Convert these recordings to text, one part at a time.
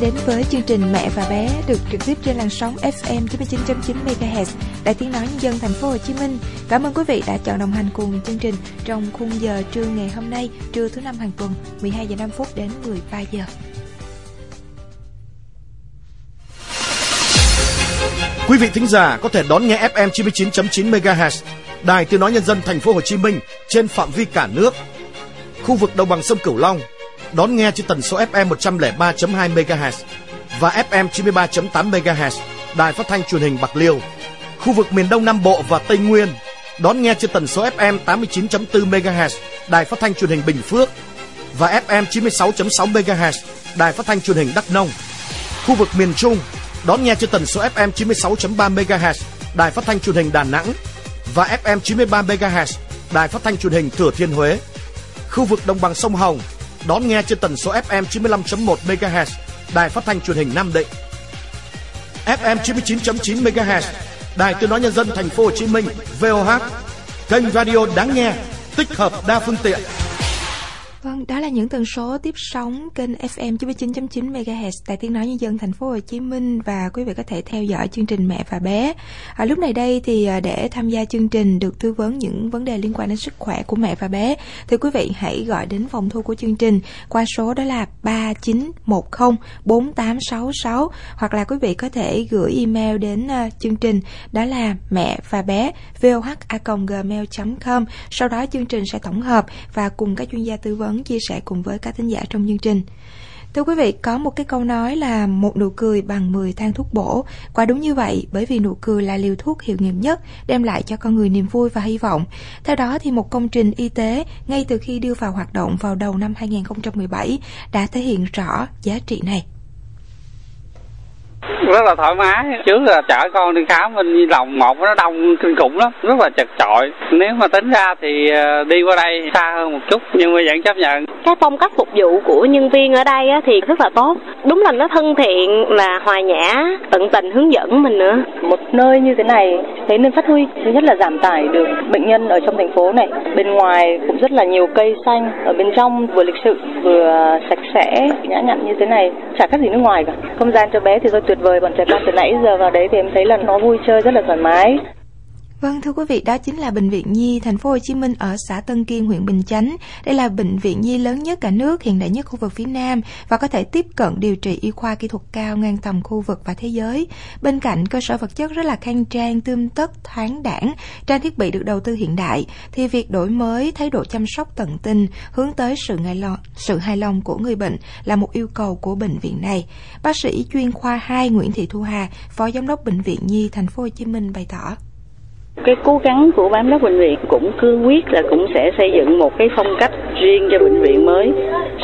đang đến với chương trình Mẹ và bé được trực tiếp trên làn sóng FM 99.9 MHz Đài Tiếng nói nhân dân thành phố Hồ Chí Minh. Cảm ơn quý vị đã chọn đồng hành cùng chương trình trong khung giờ trưa ngày hôm nay, trưa thứ năm hàng tuần, 12 giờ 5 phút đến 13 giờ. Quý vị thính giả có thể đón nghe FM 99.9 MHz, Đài Tiếng nói nhân dân thành phố Hồ Chí Minh trên phạm vi cả nước. Khu vực đồng bằng sông Cửu Long đón nghe trên tần số FM 103.2 MHz và FM 93.8 MHz, Đài Phát thanh Truyền hình Bạc Liêu. Khu vực miền Đông Nam Bộ và Tây Nguyên đón nghe trên tần số FM 89.4 MHz, Đài Phát thanh Truyền hình Bình Phước và FM 96.6 MHz, Đài Phát thanh Truyền hình Đắk Nông. Khu vực miền Trung đón nghe trên tần số FM 96.3 MHz, Đài Phát thanh Truyền hình Đà Nẵng và FM 93 MHz, Đài Phát thanh Truyền hình Thừa Thiên Huế. Khu vực đồng bằng sông Hồng đón nghe trên tần số FM 95.1 MHz, Đài Phát thanh Truyền hình Nam Định. FM 99.9 MHz, Đài Tiếng nói nhân dân thành phố Hồ Chí Minh, VOH. Kênh radio đáng nghe, tích hợp đa phương tiện. Vâng, đó là những tần số tiếp sóng kênh FM 99.9 MHz tại Tiếng nói nhân dân thành phố Hồ Chí Minh và quý vị có thể theo dõi chương trình Mẹ và bé. À, lúc này đây thì à, để tham gia chương trình được tư vấn những vấn đề liên quan đến sức khỏe của mẹ và bé thì quý vị hãy gọi đến phòng thu của chương trình qua số đó là 3910 4866 hoặc là quý vị có thể gửi email đến à, chương trình đó là mẹ và bé voha@gmail.com. Sau đó chương trình sẽ tổng hợp và cùng các chuyên gia tư vấn vấn chia sẻ cùng với các thính giả trong chương trình. Thưa quý vị, có một cái câu nói là một nụ cười bằng 10 thang thuốc bổ. Quả đúng như vậy, bởi vì nụ cười là liều thuốc hiệu nghiệm nhất, đem lại cho con người niềm vui và hy vọng. Theo đó thì một công trình y tế ngay từ khi đưa vào hoạt động vào đầu năm 2017 đã thể hiện rõ giá trị này rất là thoải mái. Trước là chở con đi khám bên lòng một nó đông kinh khủng lắm rất là chật chội. Nếu mà tính ra thì ờ, đi qua đây xa hơn một chút nhưng mà vẫn chấp nhận. Cái phong cách phục vụ của nhân viên ở đây thì rất là tốt. Đúng là nó thân thiện là hòa nhã tận tình hướng dẫn mình nữa. Một nơi như thế này thế nên phát huy. Thứ nhất là giảm tải được bệnh nhân ở trong thành phố này. Bên ngoài cũng rất là nhiều cây xanh ở bên trong vừa lịch sự vừa sạch sẽ nhã nhặn như thế này. Chả khác gì nước ngoài cả. Không gian cho bé thì tôi tuyệt vời, bọn trẻ con từ nãy giờ vào đấy thì em thấy là nó vui chơi rất là thoải mái. Vâng thưa quý vị, đó chính là bệnh viện Nhi thành phố Hồ Chí Minh ở xã Tân Kiên, huyện Bình Chánh. Đây là bệnh viện Nhi lớn nhất cả nước, hiện đại nhất khu vực phía Nam và có thể tiếp cận điều trị y khoa kỹ thuật cao ngang tầm khu vực và thế giới. Bên cạnh cơ sở vật chất rất là khang trang, tươm tất, thoáng đẳng, trang thiết bị được đầu tư hiện đại thì việc đổi mới thái độ chăm sóc tận tình hướng tới sự hài lòng, sự hài lòng của người bệnh là một yêu cầu của bệnh viện này. Bác sĩ chuyên khoa 2 Nguyễn Thị Thu Hà, Phó Giám đốc bệnh viện Nhi thành phố Hồ Chí Minh bày tỏ cái cố gắng của bám đốc bệnh viện cũng cương quyết là cũng sẽ xây dựng một cái phong cách riêng cho bệnh viện mới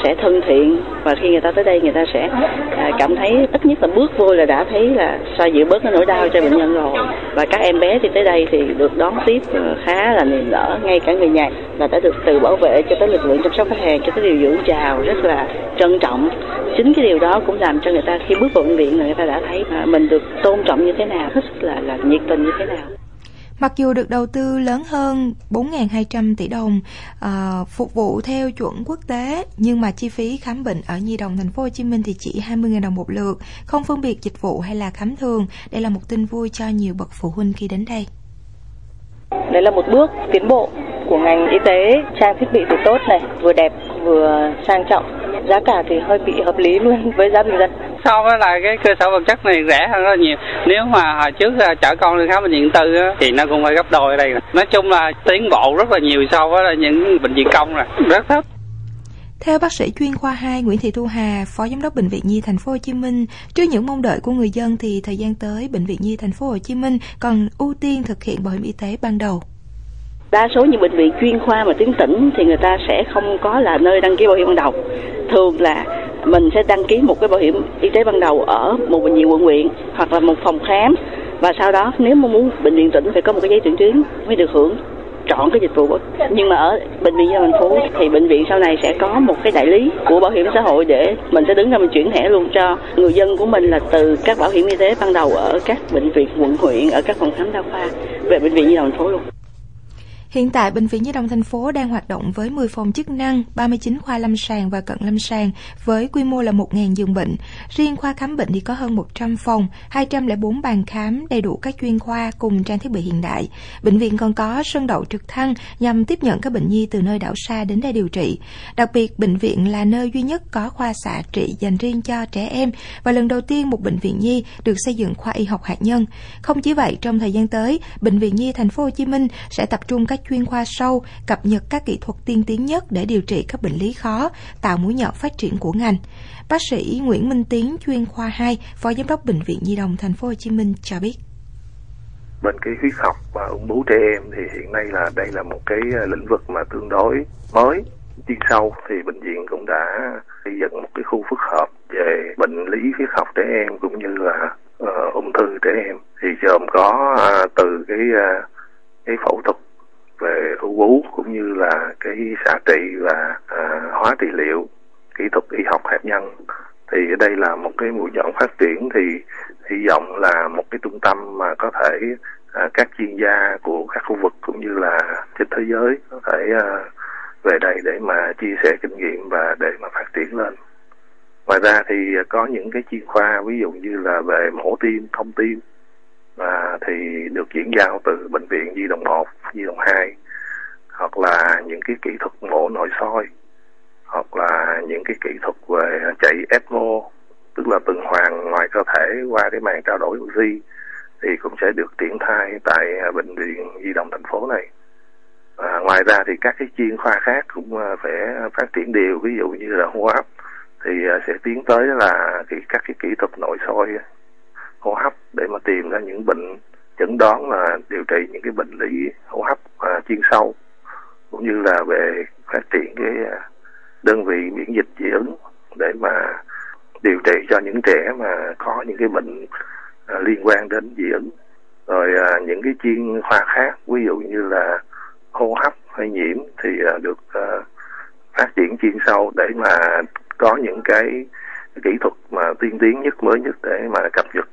sẽ thân thiện. Và khi người ta tới đây, người ta sẽ à, cảm thấy ít nhất là bước vô là đã thấy là xoa dịu bớt cái nỗi đau cho bệnh nhân rồi. Và các em bé thì tới đây thì được đón tiếp ờ, khá là niềm nở. Ngay cả người nhà là đã được từ bảo vệ cho tới lực lượng chăm sóc khách hàng, cho tới điều dưỡng chào rất là trân trọng. Chính cái điều đó cũng làm cho người ta khi bước vào bệnh viện là người ta đã thấy à, mình được tôn trọng như thế nào, hết sức là là nhiệt tình như thế nào. Mặc dù được đầu tư lớn hơn 4.200 tỷ đồng à, phục vụ theo chuẩn quốc tế, nhưng mà chi phí khám bệnh ở Nhi đồng thành phố Hồ Chí Minh thì chỉ 20.000 đồng một lượt, không phân biệt dịch vụ hay là khám thường. Đây là một tin vui cho nhiều bậc phụ huynh khi đến đây. Đây là một bước tiến bộ của ngành y tế, trang thiết bị thì tốt này, vừa đẹp vừa sang trọng, giá cả thì hơi bị hợp lý luôn với giá bình dân. So với lại cái cơ sở vật chất này rẻ hơn rất nhiều. Nếu mà hồi trước chở con đi khám bệnh viện tư thì nó cũng phải gấp đôi ở đây nói chung là tiến bộ rất là nhiều so với những bệnh viện công rồi. Rất thích theo bác sĩ chuyên khoa 2 Nguyễn Thị Thu Hà, Phó Giám đốc Bệnh viện Nhi Thành phố Hồ Chí Minh, trước những mong đợi của người dân thì thời gian tới Bệnh viện Nhi Thành phố Hồ Chí Minh còn ưu tiên thực hiện bảo hiểm y tế ban đầu. Đa số những bệnh viện chuyên khoa mà tuyến tỉnh thì người ta sẽ không có là nơi đăng ký bảo hiểm ban đầu. Thường là mình sẽ đăng ký một cái bảo hiểm y tế ban đầu ở một bệnh viện quận huyện hoặc là một phòng khám. Và sau đó nếu mà muốn bệnh viện tỉnh phải có một cái giấy tuyển tuyến mới được hưởng chọn cái dịch vụ nhưng mà ở bệnh viện gia thành phố thì bệnh viện sau này sẽ có một cái đại lý của bảo hiểm xã hội để mình sẽ đứng ra mình chuyển thẻ luôn cho người dân của mình là từ các bảo hiểm y tế ban đầu ở các bệnh viện quận huyện, ở các phòng khám đa khoa về bệnh viện gia thành phố luôn. Hiện tại, Bệnh viện Nhi đồng thành phố đang hoạt động với 10 phòng chức năng, 39 khoa lâm sàng và cận lâm sàng với quy mô là 1.000 giường bệnh. Riêng khoa khám bệnh thì có hơn 100 phòng, 204 bàn khám, đầy đủ các chuyên khoa cùng trang thiết bị hiện đại. Bệnh viện còn có sân đậu trực thăng nhằm tiếp nhận các bệnh nhi từ nơi đảo xa đến đây điều trị. Đặc biệt, bệnh viện là nơi duy nhất có khoa xạ trị dành riêng cho trẻ em và lần đầu tiên một bệnh viện nhi được xây dựng khoa y học hạt nhân. Không chỉ vậy, trong thời gian tới, Bệnh viện Nhi Thành phố Hồ Chí Minh sẽ tập trung các chuyên khoa sâu, cập nhật các kỹ thuật tiên tiến nhất để điều trị các bệnh lý khó, tạo mũi nhọn phát triển của ngành. Bác sĩ Nguyễn Minh Tiến, chuyên khoa 2, Phó Giám đốc Bệnh viện Nhi đồng Thành phố Hồ Chí Minh cho biết. Bên cái huyết học và ung bướu trẻ em thì hiện nay là đây là một cái ờ, lĩnh vực mà tương đối mới, chuyên sâu thì bệnh viện cũng đã xây dựng một cái khu phức hợp về bệnh lý huyết học trẻ em cũng như là uh, ung thư trẻ em thì gồm có uh, từ cái uh, cái phẫu thuật về u vú cũng như là cái xạ trị và à, hóa trị liệu kỹ thuật y học hạt nhân. Thì đây là một cái mũi nhọn phát triển thì hy vọng là một cái trung tâm mà có thể à, các chuyên gia của các khu vực cũng như là trên thế giới có thể à, về đây để mà chia sẻ kinh nghiệm và để mà phát triển lên. Ngoài ra thì có những cái chuyên khoa ví dụ như là về mổ tim thông tim và thì được chuyển giao từ bệnh viện di động 1, di động 2 hoặc là những cái kỹ thuật mổ nội soi hoặc là những cái kỹ thuật về chạy ECMO tức là tuần hoàn ngoài cơ thể qua cái màn trao đổi oxy thì cũng sẽ được triển khai tại à, bệnh viện di động thành phố này. À, ngoài ra thì các cái chuyên khoa khác cũng à, sẽ phát triển đều. Ví dụ như là hô hấp thì à, sẽ tiến tới là thì các cái kỹ thuật nội soi hô hấp để mà tìm ra những bệnh chẩn đoán là điều trị những cái bệnh lý hô hấp à, chuyên sâu cũng như là về phát triển cái à, đơn vị miễn dịch dị ứng để mà điều trị cho những trẻ mà có những cái bệnh à, liên quan đến dị ứng. Rồi à, những cái chuyên khoa khác, ví dụ như là hô hấp hay nhiễm thì được phát triển chuyên sâu để mà có những cái kỹ thuật mà tiên tiến nhất, mới nhất để mà cập nhật,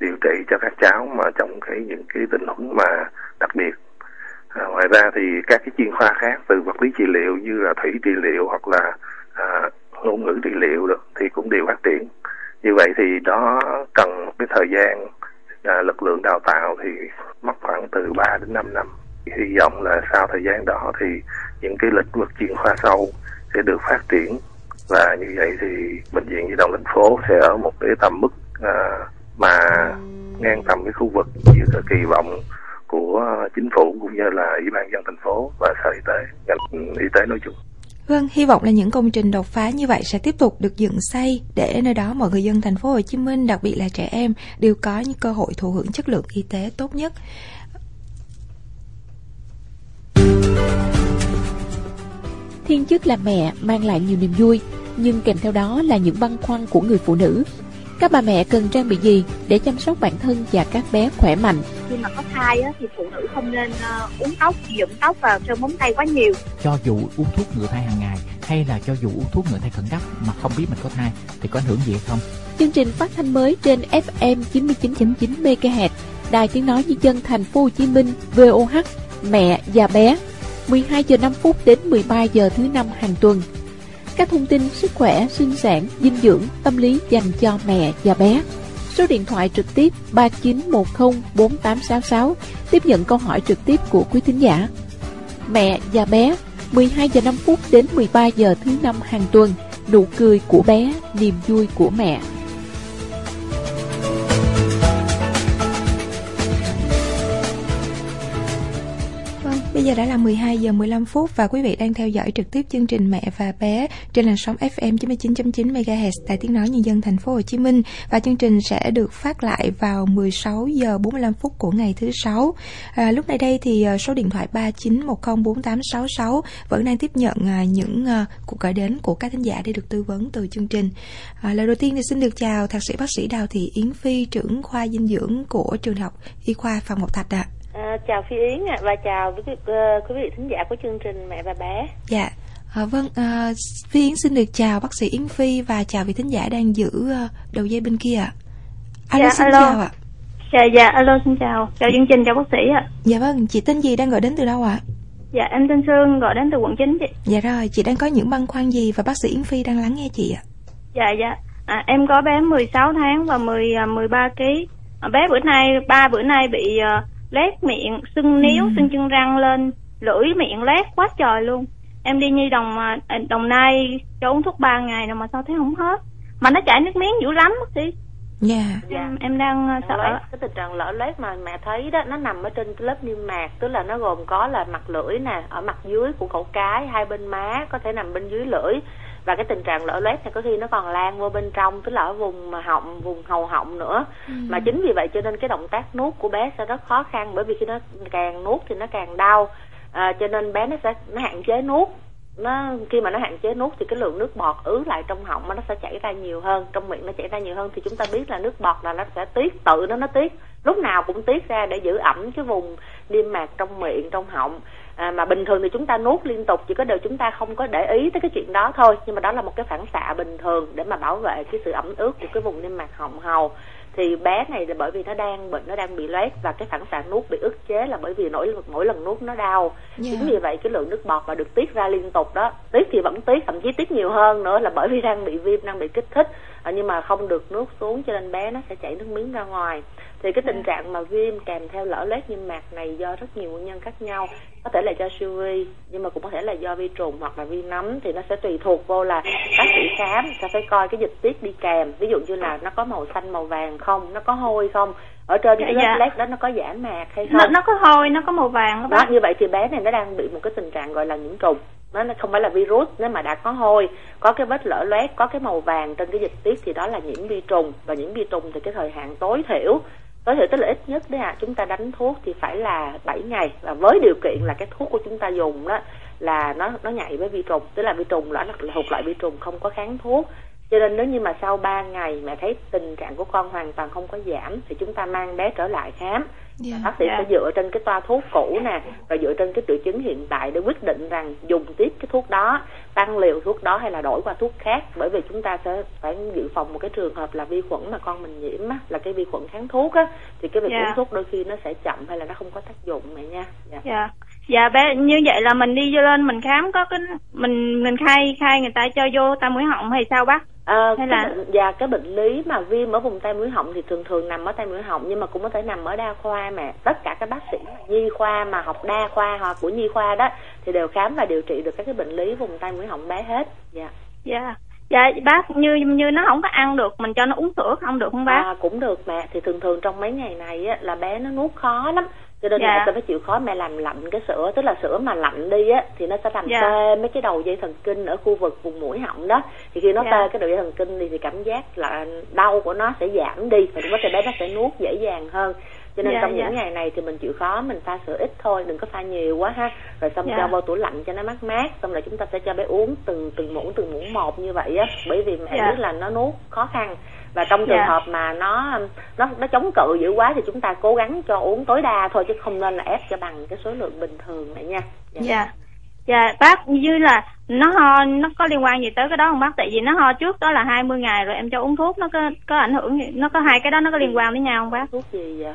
điều trị cho các cháu mà trong cái, những cái tình huống mà đặc biệt à, ngoài ra thì các cái chuyên khoa khác từ vật lý trị liệu như là thủy trị liệu hoặc là à, ngôn ngữ trị liệu được thì cũng đều phát triển. Như vậy thì đó cần một cái thời gian à, lực lượng đào tạo thì mất khoảng từ 3 đến 5 năm. Hy vọng là sau thời gian đó thì những cái lĩnh vực chuyên khoa sâu sẽ được phát triển và như vậy thì bệnh viện di động thành phố sẽ ở một cái tầm mức à, mà ngang tầm cái khu vực như kỳ vọng của chính phủ cũng như là ủy ban dân thành phố và sở y tế ngành y tế nói chung Vâng, hy vọng là những công trình đột phá như vậy sẽ tiếp tục được dựng xây để nơi đó mọi người dân thành phố Hồ Chí Minh, đặc biệt là trẻ em đều có những cơ hội thụ hưởng chất lượng y tế tốt nhất. Thiên chức là mẹ mang lại nhiều niềm vui, nhưng kèm theo đó là những băn khoăn của người phụ nữ. Các bà mẹ cần trang bị gì để chăm sóc bản thân và các bé khỏe mạnh? Khi mà có thai á, thì phụ nữ không nên uh, uống tóc, nhuộm tóc vào sơn móng tay quá nhiều. Cho dù uống thuốc ngừa thai hàng ngày hay là cho dù uống thuốc ngừa thai khẩn cấp mà không biết mình có thai thì có ảnh hưởng gì không? Chương trình phát thanh mới trên FM 99.9 MHz, Đài Tiếng nói nhân dân Thành phố Hồ Chí Minh VOH, mẹ và bé 12 giờ 5 phút đến 13 giờ thứ năm hàng tuần. Các thông tin sức khỏe, sinh sản, dinh dưỡng, tâm lý dành cho mẹ và bé. Số điện thoại trực tiếp 39104866 tiếp nhận câu hỏi trực tiếp của quý thính giả. Mẹ và bé 12 giờ 5 phút đến 13 giờ thứ năm hàng tuần. Nụ cười của bé, niềm vui của mẹ. Bây giờ đã là 12 giờ 15 phút và quý vị đang theo dõi trực tiếp chương trình Mẹ và bé trên làn sóng FM 99.9 MHz tại tiếng nói nhân dân thành phố Hồ Chí Minh và chương trình sẽ được phát lại vào 16 giờ 45 phút của ngày thứ sáu. À, lúc này đây thì à, số điện thoại 39104866 vẫn đang tiếp nhận à, những à, cuộc gọi đến của các thính giả để được tư vấn từ chương trình. À, lời đầu tiên thì xin được chào thạc sĩ bác sĩ Đào Thị Yến Phi trưởng khoa dinh dưỡng của trường học y khoa Phạm Ngọc Thạch ạ. À. À, chào Phi Yến ạ và chào quý, uh, quý vị thính giả của chương trình Mẹ và Bé. Dạ. À, vâng, à, Phi Yến xin được chào bác sĩ Yến Phi và chào vị thính giả đang giữ uh, đầu dây bên kia ạ. Alo, dạ, xin alo. chào ạ. Dạ, dạ, alo, xin chào. Chào chương trình, chào bác sĩ ạ. Dạ vâng, chị tên gì đang gọi đến từ đâu ạ? Dạ em tên Sương gọi đến từ quận 9 chị. Dạ rồi, chị đang có những băn khoăn gì và bác sĩ Yến Phi đang lắng nghe chị ạ? Dạ dạ. À, em có bé 16 tháng và 10 13 kg. Bé bữa nay ba bữa nay bị uh, lét miệng, sưng níu, ừ. sưng chân răng lên, lưỡi miệng lét quá trời luôn. Em đi nhi đồng uh, đồng nai cho uống thuốc 3 ngày rồi mà sao thấy không hết. Mà nó chảy nước miếng dữ lắm bác sĩ. Dạ. Em, em đang uh, sợ loét, cái tình trạng lở loét mà mẹ thấy đó nó nằm ở trên cái lớp niêm mạc tức là nó gồm có là mặt lưỡi nè ở mặt dưới của cổ cái hai bên má có thể nằm bên dưới lưỡi và cái tình trạng lở loét này có khi nó còn lan vô bên trong tức là ở vùng họng vùng hầu họng nữa. Ừ. mà chính vì vậy cho nên cái động tác nuốt của bé sẽ rất khó khăn bởi vì khi nó càng nuốt thì nó càng đau. À, cho nên bé nó sẽ nó hạn chế nuốt. Nó khi mà nó hạn chế nuốt thì cái lượng nước bọt ứ lại trong họng nó sẽ chảy ra nhiều hơn trong miệng nó chảy ra nhiều hơn. Thì chúng ta biết là nước bọt là nó sẽ tiết tự nó nó tiết. Lúc nào cũng tiết ra để giữ ẩm cái vùng niêm mạc trong miệng trong họng à, mà bình thường thì chúng ta nuốt liên tục chỉ có điều chúng ta không có để ý tới cái chuyện đó thôi nhưng mà đó là một cái phản xạ bình thường để mà bảo vệ cái sự ẩm ướt của cái vùng niêm mạc họng hầu thì bé này là bởi vì nó đang bệnh nó đang bị loét và cái phản xạ nuốt bị ức chế là bởi vì mỗi mỗi lần nuốt nó đau yeah. Dạ. chính vì vậy cái lượng nước bọt mà được tiết ra liên tục đó tiết thì vẫn tiết thậm chí tiết nhiều hơn nữa là bởi vì đang bị viêm đang bị kích thích à, nhưng mà không được nuốt xuống cho nên bé nó sẽ chảy nước miếng ra ngoài. Thì cái tình dạ. trạng mà viêm kèm theo lở loét niêm mạc này do rất nhiều nguyên nhân khác nhau. Có thể là do siêu vi nhưng mà cũng có thể là do vi trùng hoặc là vi nấm. Thì nó sẽ tùy thuộc vô là bác sĩ khám sẽ phải coi cái dịch tiết đi kèm. Ví dụ như là nó có màu xanh màu vàng không nó có hôi không? Ở trên dạ, cái lớp dạ. lét đó nó có giãn mạc hay không? nó, nó có hôi nó có màu vàng đó, đó như vậy thì bé này nó đang bị một cái tình trạng gọi là nhiễm trùng nó không phải là virus, nếu mà đã có hôi, có cái vết lở loét, có cái màu vàng trên cái dịch tiết thì đó là nhiễm vi trùng. Và nhiễm vi trùng thì cái thời hạn tối thiểu tối thiểu tức là ít nhất đấy à chúng ta đánh thuốc thì phải là 7 ngày. Và với điều kiện là cái thuốc của chúng ta dùng đó là nó nó nhạy với vi trùng, tức là vi trùng loại là thuộc loại vi trùng không có kháng thuốc cho nên nếu như mà sau 3 ngày mẹ thấy tình trạng của con hoàn toàn không có giảm thì chúng ta mang bé trở lại khám yeah, dạ. bác sĩ yeah. sẽ dựa trên cái toa thuốc cũ nè và dựa trên cái triệu chứng hiện tại để quyết định rằng dùng tiếp cái thuốc đó tăng liều thuốc đó hay là đổi qua thuốc khác bởi vì chúng ta sẽ phải dự phòng một cái trường hợp là vi khuẩn mà con mình nhiễm á, là cái vi khuẩn kháng thuốc á thì cái việc yeah. Dạ. uống thuốc đôi khi nó sẽ chậm hay là nó không có tác dụng mẹ nha dạ yeah. yeah dạ bé như vậy là mình đi vô lên mình khám có cái mình mình khai khai người ta cho vô tai mũi họng hay sao bác? À, hay là bệnh, và cái bệnh lý mà viêm ở vùng tai mũi họng thì thường thường nằm ở tai mũi họng nhưng mà cũng có thể nằm ở đa khoa mà. Tất cả các bác sĩ nhi khoa mà học đa khoa hoặc của nhi khoa đó thì đều khám và điều trị được các cái bệnh lý vùng tai mũi họng bé hết. Dạ. Dạ. Dạ bác như như nó không có ăn được mình cho nó uống sữa không được không bác? À, cũng được mẹ thì thường thường trong mấy ngày này á, là bé nó nuốt khó lắm cho nên dạ. mẹ sẽ phải chịu khó mẹ làm lạnh cái sữa tức là sữa mà lạnh đi á thì nó sẽ làm dạ. tê mấy cái đầu dây thần kinh ở khu vực vùng mũi họng đó thì khi nó dạ. tê cái đầu dây thần kinh thì, thì cảm giác là đau của nó sẽ giảm đi và có thể bé nó sẽ nuốt dễ dàng hơn cho nên dạ, trong dạ. những ngày này thì mình chịu khó mình pha sữa ít thôi đừng có pha nhiều quá ha rồi xong dạ. cho vô tủ lạnh cho nó mát mát xong rồi chúng ta sẽ cho bé uống từng từng muỗng từng muỗng một như vậy á bởi vì mẹ dạ. biết là nó nuốt khó khăn và trong trường yeah. Dạ. hợp mà nó nó nó chống cự dữ quá thì chúng ta cố gắng cho uống tối đa thôi chứ không nên là ép cho bằng cái số lượng bình thường này nha dạ yeah. yeah. dạ bác như là nó ho nó có liên quan gì tới cái đó không bác tại vì nó ho trước đó là 20 ngày rồi em cho uống thuốc nó có có ảnh hưởng nó có hai cái đó nó có liên quan với nhau không bác thuốc gì vậy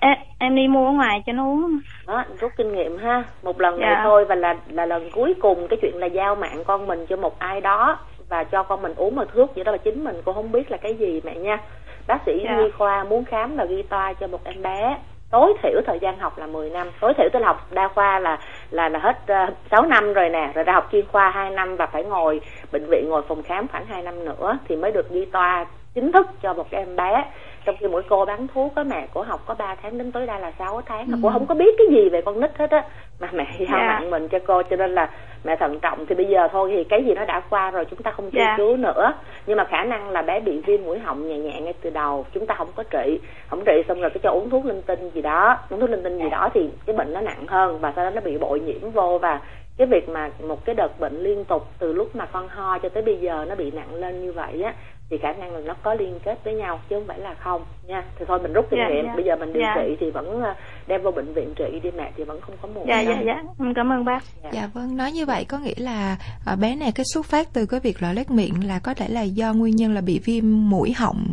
em, em đi mua ở ngoài cho nó uống đó rút kinh nghiệm ha một lần dạ. này thôi và là là lần cuối cùng cái chuyện là giao mạng con mình cho một ai đó và cho con mình uống một thuốc vậy đó là chính mình cũng không biết là cái gì mẹ nha bác sĩ yeah. Dạ. nhi khoa muốn khám và ghi toa cho một em bé tối thiểu thời gian học là 10 năm tối thiểu tôi học đa khoa là là là hết uh, ờ, 6 năm rồi nè rồi ra học chuyên khoa 2 năm và phải ngồi bệnh viện ngồi phòng khám khoảng 2 năm nữa thì mới được ghi toa chính thức cho một cái em bé trong khi mỗi cô bán thuốc á mẹ của học có 3 tháng đến tối đa là 6 tháng ừ. cô không có biết cái gì về con nít hết á. Mà mẹ giao yeah. nặng mình cho cô cho nên là mẹ thận trọng. Thì bây giờ thôi thì cái gì nó đã qua rồi chúng ta không truy yeah. cứu nữa. Nhưng mà khả năng là bé bị viêm mũi họng nhẹ nhẹ ngay từ đầu chúng ta không có trị. Không trị xong rồi cái cho uống thuốc linh tinh gì đó. Uống thuốc linh tinh gì đó thì cái bệnh nó nặng hơn và sau đó nó bị bội nhiễm vô. Và cái việc mà một cái đợt bệnh liên tục từ lúc mà con ho cho tới bây giờ nó bị nặng lên như vậy á thì khả năng là nó có liên kết với nhau chứ không phải là không nha thì thôi mình rút kinh Dạ, nghiệm dạ. bây giờ mình điều Dạ. trị thì vẫn ờ, đem vào bệnh viện trị đi mẹ thì vẫn không có mùi Dạ dạ đâu. dạ. Em cảm ơn bác. Dạ vâng, nói như vậy có nghĩa là à, bé này cái xuất phát từ cái việc lở loét miệng là có thể là do nguyên nhân là bị viêm mũi họng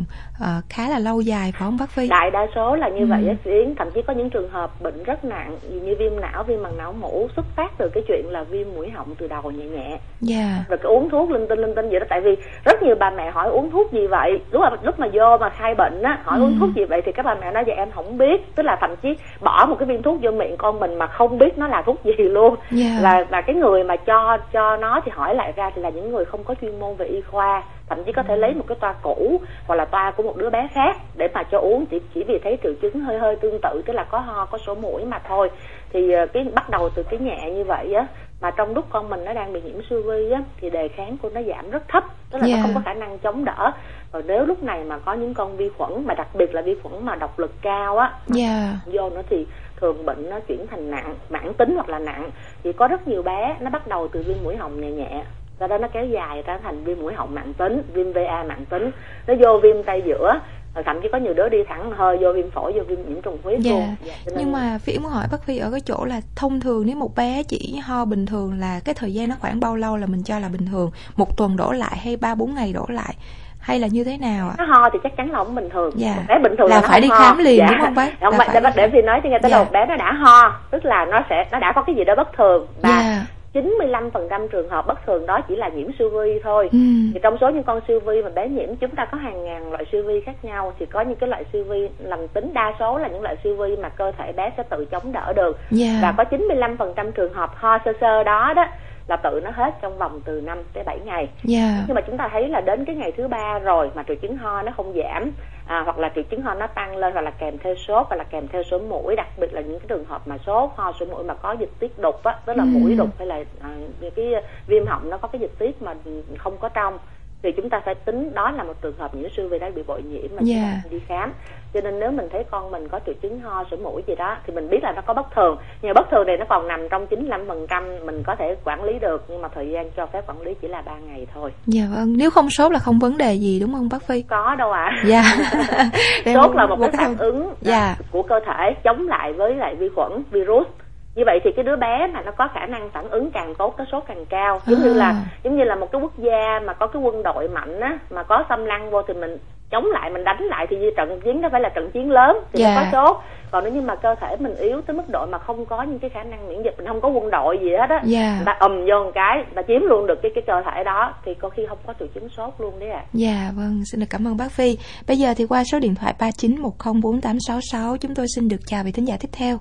à, khá là lâu dài phải không bác Phi? đại đa số là như Ừ. vậy á Yến thậm chí có những trường hợp bệnh rất nặng như viêm não viêm màng não mủ xuất phát từ cái chuyện là viêm mũi họng từ đầu nhẹ nhẹ Dạ. rồi cái uống thuốc linh tinh linh tinh vậy đó tại vì rất nhiều bà mẹ hỏi uống thuốc gì vậy lúc mà lúc mà vô mà khai bệnh á hỏi Ừ. uống thuốc gì vậy thì các bà mẹ nói vậy em không biết tức là thậm chí bỏ một cái viên thuốc vô miệng con mình mà không biết nó là thuốc gì luôn Dạ. là là cái người mà cho cho nó thì hỏi lại ra thì là những người không có chuyên môn về y khoa thậm chí có thể lấy một cái toa cũ hoặc là toa của một đứa bé khác để mà cho uống chỉ chỉ vì thấy triệu chứng hơi hơi tương tự tức là có ho có sổ mũi mà thôi thì ờ, cái bắt đầu từ cái nhẹ như vậy á mà trong lúc con mình nó đang bị nhiễm siêu vi á thì đề kháng của nó giảm rất thấp. Tức là Yeah. nó không có khả năng chống đỡ. Rồi nếu lúc này mà có những con vi khuẩn mà đặc biệt là vi khuẩn mà độc lực cao á Dạ. vô nữa thì thường bệnh nó chuyển thành nặng mãn tính hoặc là nặng. Thì có rất nhiều bé nó bắt đầu từ viêm mũi họng nhẹ nhẹ. Sau đó nó kéo dài ra thành viêm mũi họng nặng tính viêm va nặng tính. Nó vô viêm tay giữa thậm chí có nhiều đứa đi thẳng hơi vô viêm phổi vô viêm nhiễm trùng huyết Dạ. luôn Dạ, nên- Nhưng mà Phi muốn hỏi bác Phi ở cái chỗ là thông thường nếu một bé chỉ ho bình thường là cái thời gian nó khoảng bao lâu là mình cho là bình thường? Một tuần đổ lại hay ba bốn ngày đổ lại? Hay là như thế nào ạ? nó ho thì chắc chắn là không bình thường Dạ. một bé bình thường Là nó phải đi ho. khám liền, dạ. đúng không bác? không Là phải, phải để, để thì nói cho nghe tới Dạ. đầu bé nó đã ho tức là nó sẽ nó đã có cái gì đó bất thường và Dạ. 95% trường hợp bất thường đó chỉ là nhiễm siêu vi thôi Ừ. thì trong số những con siêu vi mà bé nhiễm chúng ta có hàng ngàn loại siêu vi khác nhau thì có những cái loại siêu vi lành tính đa số là những loại siêu vi mà cơ thể bé sẽ tự chống đỡ được Dạ. và có 95% trường hợp ho sơ sơ đó đó là tự nó hết trong vòng từ 5 tới 7 ngày Dạ. nhưng mà chúng ta thấy là đến cái ngày thứ ba rồi mà triệu chứng ho nó không giảm à, hoặc là triệu chứng ho nó tăng lên hoặc là kèm theo sốt hoặc là kèm theo sổ mũi đặc biệt là những cái trường hợp mà sốt ho sổ mũi mà có dịch tiết đục á tức là Ừ. mũi đục hay là à, cái viêm họng nó có cái dịch tiết mà không có trong thì chúng ta phải tính đó là một trường hợp nhiễm siêu vi đã bị bội nhiễm mà chúng Dạ. ta đi khám cho nên nếu mình thấy con mình có triệu chứng ho sổ mũi gì đó thì mình biết là nó có bất thường nhưng bất thường này nó còn nằm trong 95% mình có thể quản lý được nhưng mà thời gian cho phép quản lý chỉ là 3 ngày thôi Dạ vâng, nếu không sốt là không vấn đề gì đúng không bác Phi? có đâu ạ Dạ. Em sốt là một cái phản ứng Dạ. của cơ thể chống lại với lại vi khuẩn virus như vậy thì cái đứa bé mà nó có khả năng phản ứng càng tốt cái sốt càng cao giống như À. là giống như là một cái quốc gia mà có cái quân đội mạnh á mà có xâm lăng vô thì mình chống lại mình đánh lại thì như trận chiến đó phải là trận chiến lớn thì Dạ. nó có sốt còn nếu như mà cơ thể mình yếu tới mức độ mà không có những cái khả năng miễn dịch mình không có quân đội gì hết á Dạ. người ta ầm vô một cái ta chiếm luôn được cái cái cơ thể đó thì có khi không có triệu chứng sốt luôn đấy ạ Dạ vâng, xin được cảm ơn bác Phi. Bây giờ thì qua số điện thoại 39104866 chúng tôi xin được chào vị thính giả tiếp theo.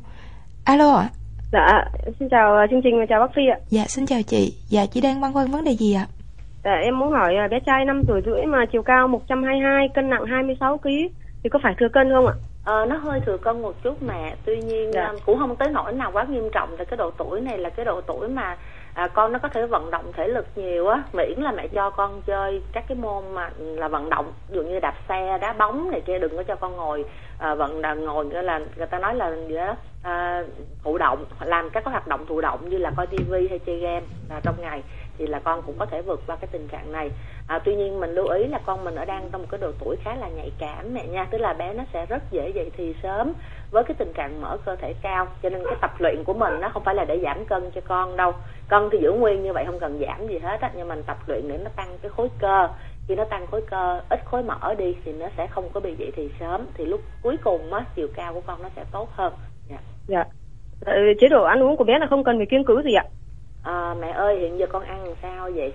Alo ạ. Dạ, xin chào ờ, chương trình và chào bác Phi ạ. Dạ xin chào chị. Dạ chị đang băn khoăn vấn đề gì ạ? Dạ, em muốn hỏi ờ, bé trai 5 tuổi rưỡi mà chiều cao 122, cân nặng 26 kg thì có phải thừa cân không ạ? Ờ, nó hơi thừa cân một chút mà tuy nhiên Dạ. um, cũng không tới nỗi nào quá nghiêm trọng tại cái độ tuổi này là cái độ tuổi mà à, con nó có thể vận động thể lực nhiều á. Miễn là mẹ cho con chơi các cái môn mà là vận động ví dụ như đạp xe đá bóng này kia đừng có cho con ngồi à, vận động ngồi nghĩa là người ta nói là gì đó à, thụ động làm các cái hoạt động thụ động như là coi tivi hay chơi game à, trong ngày thì là con cũng có thể vượt qua cái tình trạng này à, tuy nhiên mình lưu ý là con mình ở đang trong một cái độ tuổi khá là nhạy cảm mẹ nha tức là bé nó sẽ rất dễ dậy thì sớm với cái tình trạng mỡ cơ thể cao cho nên cái tập luyện của mình nó không phải là để giảm cân cho con đâu cân thì giữ nguyên như vậy không cần giảm gì hết á nhưng mình tập luyện để nó tăng cái khối cơ khi nó tăng khối cơ ít khối mỡ đi thì nó sẽ không có bị dậy thì sớm thì lúc cuối cùng á chiều cao của con nó sẽ tốt hơn dạ. Dạ. Ờ, chế độ ăn uống của bé là không cần phải kiêng cữ gì ạ? À, mẹ ơi hiện giờ con ăn làm sao vậy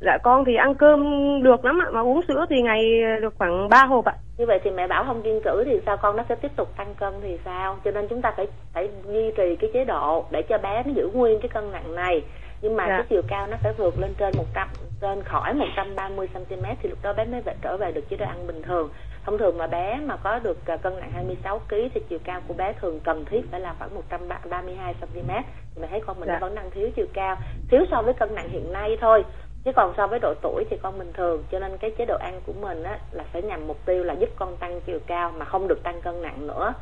Dạ con thì ăn cơm được lắm ạ, mà uống sữa thì ngày được khoảng 3 hộp ạ. như vậy thì mẹ bảo không kiêng cữ thì sao con nó sẽ tiếp tục tăng cân thì sao cho nên chúng ta phải phải duy trì cái chế độ để cho bé nó giữ nguyên cái cân nặng này nhưng mà Dạ. cái chiều cao nó phải vượt lên trên 100 trên khỏi 130 cm thì lúc đó bé mới trở về được chế độ ăn bình thường thông thường mà bé mà có được à, cân nặng 26 kg thì chiều cao của bé thường cần thiết phải là khoảng 132 cm thì mẹ thấy con mình Dạ. vẫn đang thiếu chiều cao thiếu so với cân nặng hiện nay thôi. Chứ còn so với độ tuổi thì con bình thường cho nên cái chế độ ăn của mình á là phải nhằm mục tiêu là giúp con tăng chiều cao mà không được tăng cân nặng nữa.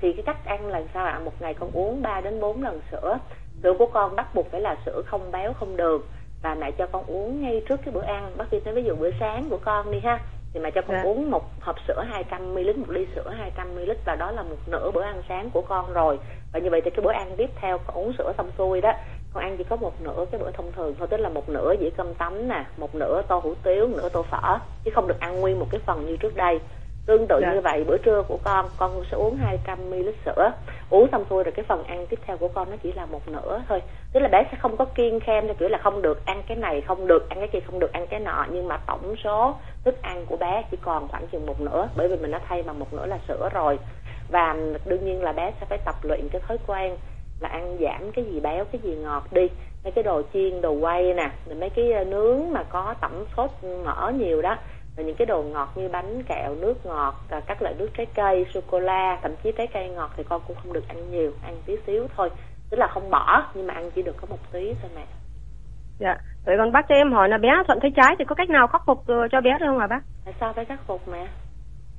Thì cái cách ăn là sao ạ? Một ngày con uống 3 đến 4 lần sữa. Sữa của con bắt buộc phải là sữa không béo không đường. Và mẹ cho con uống ngay trước cái bữa ăn. Bác sĩ nói ví dụ bữa sáng của con đi ha thì mẹ cho con Dạ. uống một hộp sữa 200 ml một ly sữa 200 ml và đó là một nửa bữa ăn sáng của con rồi và như vậy thì cái bữa ăn tiếp theo con uống sữa xong xuôi đó con ăn chỉ có một nửa cái bữa thông thường thôi tức là một nửa dĩa cơm tấm nè một nửa tô hủ tiếu một nửa tô phở chứ không được ăn nguyên một cái phần như trước đây tương tự Dạ. như vậy bữa trưa của con con sẽ uống 200 ml sữa. Uống xong xuôi rồi cái phần ăn tiếp theo của con nó chỉ là một nửa thôi. Tức là bé sẽ không có kiêng khem theo kiểu là không được ăn cái này không được ăn cái kia không được ăn cái nọ. Nhưng mà tổng số thức ăn của bé chỉ còn khoảng chừng một nửa bởi vì mình đã thay bằng một nửa là sữa rồi. Và đương nhiên là bé sẽ phải tập luyện cái thói quen là ăn giảm cái gì béo cái gì ngọt đi. Mấy cái đồ chiên đồ quay nè rồi mấy cái ờ, nướng mà có tẩm sốt mỡ nhiều đó rồi những cái đồ ngọt như bánh kẹo nước ngọt à, các loại nước trái cây sô cô la thậm chí trái cây ngọt thì con cũng không được ăn nhiều ăn tí xíu thôi. Tức là không bỏ nhưng mà ăn chỉ được có một tí thôi mẹ. Dạ. Vậy còn bác cho em hỏi là bé thuận tay trái thì có cách nào khắc phục ờ, cho bé được không hả bác? tại sao phải khắc phục mẹ?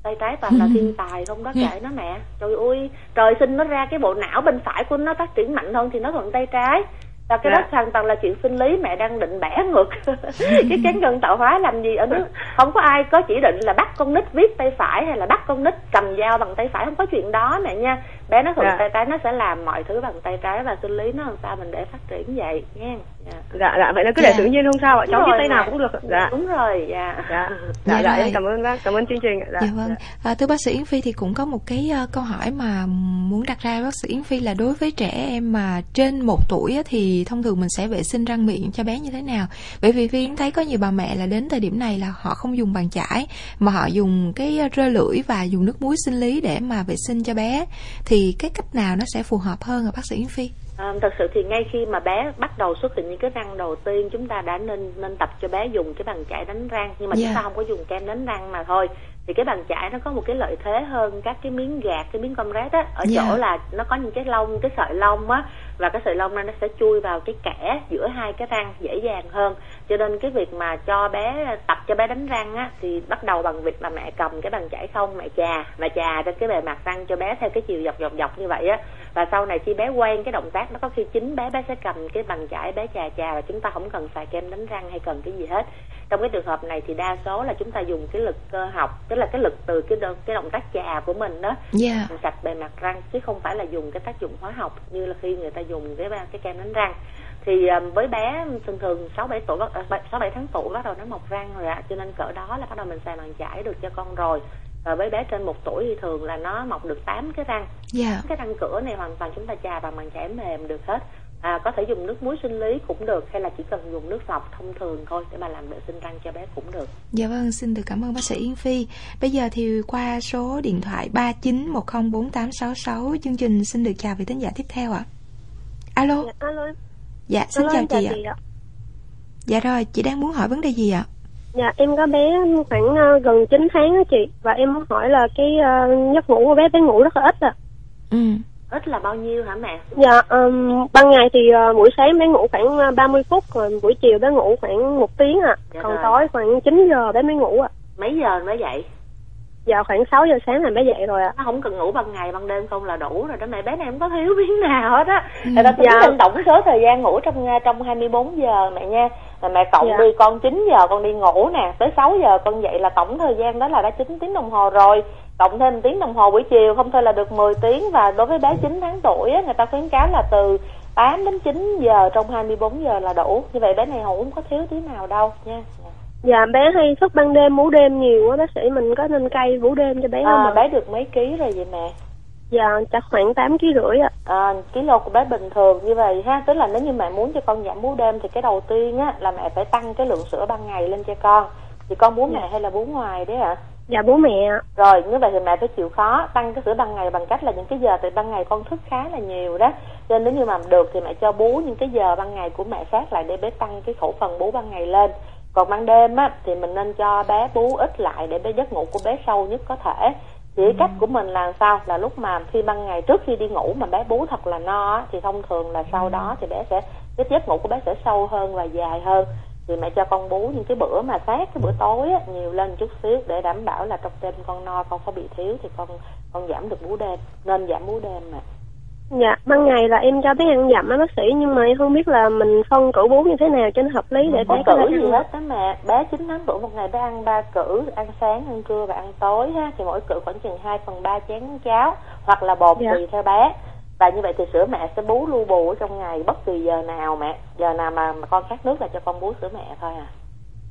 Tay trái toàn là thiên tài không đó kệ nó mẹ. Trời ơi trời sinh nó ra cái bộ não bên phải của nó phát triển mạnh hơn thì nó thuận tay trái và cái Dạ. đó hoàn toàn là chuyện sinh lý mẹ đang định bẻ ngược. Cái cán cân tạo hóa làm gì ở nước không có ai có chỉ định là bắt con nít viết tay phải hay là bắt con nít cầm dao bằng tay phải không có chuyện đó mẹ nha bé nó thuận Dạ. tay trái nó sẽ làm mọi thứ bằng tay trái và sinh lý nó làm sao mình để phát triển vậy nha dạ. Dạ dạ vậy là cứ để Dạ. tự nhiên không sao ạ. Cháu rồi tay nào mẹ. cũng được. ạ. Dạ. đúng rồi dạ Dạ. Dạ Dạ dạ rồi. em cảm ơn bác, cảm ơn chương trình ạ. Dạ. Dạ vâng. À, thưa bác sĩ Yến Phi thì cũng có một cái ờ, câu hỏi mà muốn đặt ra bác sĩ Yến Phi là đối với trẻ em mà trên một tuổi á, thì thông thường mình sẽ vệ sinh răng miệng cho bé như thế nào? Bởi vì Phi Yến thấy có nhiều bà mẹ là đến thời điểm này là họ không dùng bàn chải mà họ dùng cái rơ lưỡi và dùng nước muối sinh lý để mà vệ sinh cho bé thì cái cách nào nó sẽ phù hợp hơn hả bác sĩ Yến Phi? À, thật sự thì ngay khi mà bé bắt đầu xuất hiện những cái răng đầu tiên chúng ta đã nên nên tập cho bé dùng cái bàn chải đánh răng nhưng mà Dạ. chúng ta không có dùng kem đánh răng mà thôi thì cái bàn chải nó có một cái lợi thế hơn các cái miếng gạt cái miếng comrade á ở Dạ. chỗ là nó có những cái lông cái sợi lông á và cái sợi lông này nó sẽ chui vào cái kẽ giữa hai cái răng dễ dàng hơn cho nên cái việc mà cho bé tập cho bé đánh răng á thì bắt đầu bằng việc là mẹ cầm cái bàn chải không mẹ chà mẹ chà trên cái bề mặt răng cho bé theo cái chiều dọc dọc dọc như vậy á. Và sau này khi bé quen cái động tác nó có khi chính bé bé sẽ cầm cái bàn chải bé chà chà và chúng ta không cần xài kem đánh răng hay cần cái gì hết. Trong cái trường hợp này thì đa số là chúng ta dùng cái lực cơ học tức là cái lực từ cái đo- cái động tác chà của mình đó làm sạch bề mặt răng chứ không phải là dùng cái tác dụng hóa học như là khi người ta dùng cái cái kem đánh răng thì um, với bé thường thường sáu bảy tuổi sáu bảy tháng tuổi bắt đầu nó mọc răng rồi ạ cho nên cỡ đó là bắt đầu mình xài bàn chải được cho con rồi và với bé trên một tuổi thì thường là nó mọc được 8 cái răng Dạ. cái răng cửa này hoàn toàn chúng ta chà bằng bàn chải mềm được hết à, có thể dùng nước muối sinh lý cũng được hay là chỉ cần dùng nước lọc thông thường thôi để mà làm vệ sinh răng cho bé cũng được Dạ vâng, xin được cảm ơn bác sĩ Yến Phi. Bây giờ thì qua số điện thoại 39104866 chương trình xin được chào vị thính giả tiếp theo ạ. Alo. Alo. Dạ, xin Alo, chào chào chị ạ. chị ạ. Dạ rồi, chị đang muốn hỏi vấn đề gì ạ? Dạ em có bé khoảng ờ, gần 9 tháng á chị và em muốn hỏi là cái ờ, giấc ngủ của bé bé ngủ rất là ít à. Ừ. ít là bao nhiêu hả mẹ Dạ ừm, ban ngày thì ờ, buổi sáng bé ngủ khoảng ờ, 30 phút rồi buổi chiều bé ngủ khoảng một tiếng à. Dạ Còn rồi. tối khoảng 9 giờ bé mới ngủ à. mấy giờ mới dậy Dạ khoảng 6 giờ sáng là bé dậy rồi ạ. nó không cần ngủ ban ngày ban đêm không là đủ rồi đó mẹ bé này không có thiếu miếng nào hết á Ừ. người ta tính Dạ. lên tổng số thời gian ngủ trong trong 24 giờ mẹ nha là mẹ cộng Dạ. đi con 9 giờ con đi ngủ nè tới 6 giờ con dậy là tổng thời gian đó là đã 9 tiếng đồng hồ rồi cộng thêm tiếng đồng hồ buổi chiều không thôi là được 10 tiếng và đối với bé 9 tháng tuổi á, người ta khuyến cáo là từ 8 đến 9 giờ trong 24 giờ là đủ như vậy bé này ngủ không có thiếu tí nào đâu nha Dạ bé hay thức ban đêm ngủ đêm nhiều á bác sĩ mình có nên cay ngủ đêm cho bé không à, ạ? bé được mấy ký rồi vậy mẹ Dạ chắc khoảng 8 kg rưỡi ạ. à, kilo của bé bình thường như vậy ha. Tức là nếu như mẹ muốn cho con giảm bú đêm thì cái đầu tiên á là mẹ phải tăng cái lượng sữa ban ngày lên cho con. Thì con bú mẹ hay là bú ngoài đấy ạ? Dạ bố mẹ rồi như vậy thì mẹ phải chịu khó tăng cái sữa ban ngày bằng cách là những cái giờ từ ban ngày con thức khá là nhiều đó. Cho nên nếu như mà được thì mẹ cho bú những cái giờ ban ngày của mẹ khác lại để bé tăng cái khẩu phần bú ban ngày lên còn ban đêm á thì mình nên cho bé bú ít lại để bé giấc ngủ của bé sâu nhất có thể. Thì cái cách của mình là sao? Là lúc mà khi ban ngày trước khi đi ngủ mà bé bú thật là no á, thì thông thường là sau đó thì bé sẽ cái giấc ngủ của bé sẽ sâu hơn và dài hơn. Thì mẹ cho con bú những cái bữa mà sát cái bữa tối á, nhiều lên chút xíu để đảm bảo là trong đêm con no con có bị thiếu thì con con giảm được bú đêm nên giảm bú đêm mà Dạ, ban ngày là em cho bé ăn dặm á bác sĩ nhưng mà em không biết là mình phân cử bú như thế nào cho nó hợp lý để bé có cử gì hết đó mẹ. Bé 9 tháng tuổi một ngày bé ăn ba cử Ăn sáng, ăn trưa và ăn tối ha. Thì mỗi cử khoảng chừng 2 phần 3 chén cháo Hoặc là bột Dạ. tùy theo bé. Và như vậy thì sữa mẹ sẽ bú lưu bù ở trong ngày Bất kỳ giờ nào mẹ. Giờ nào mà, mà con khát nước là cho con bú sữa mẹ thôi à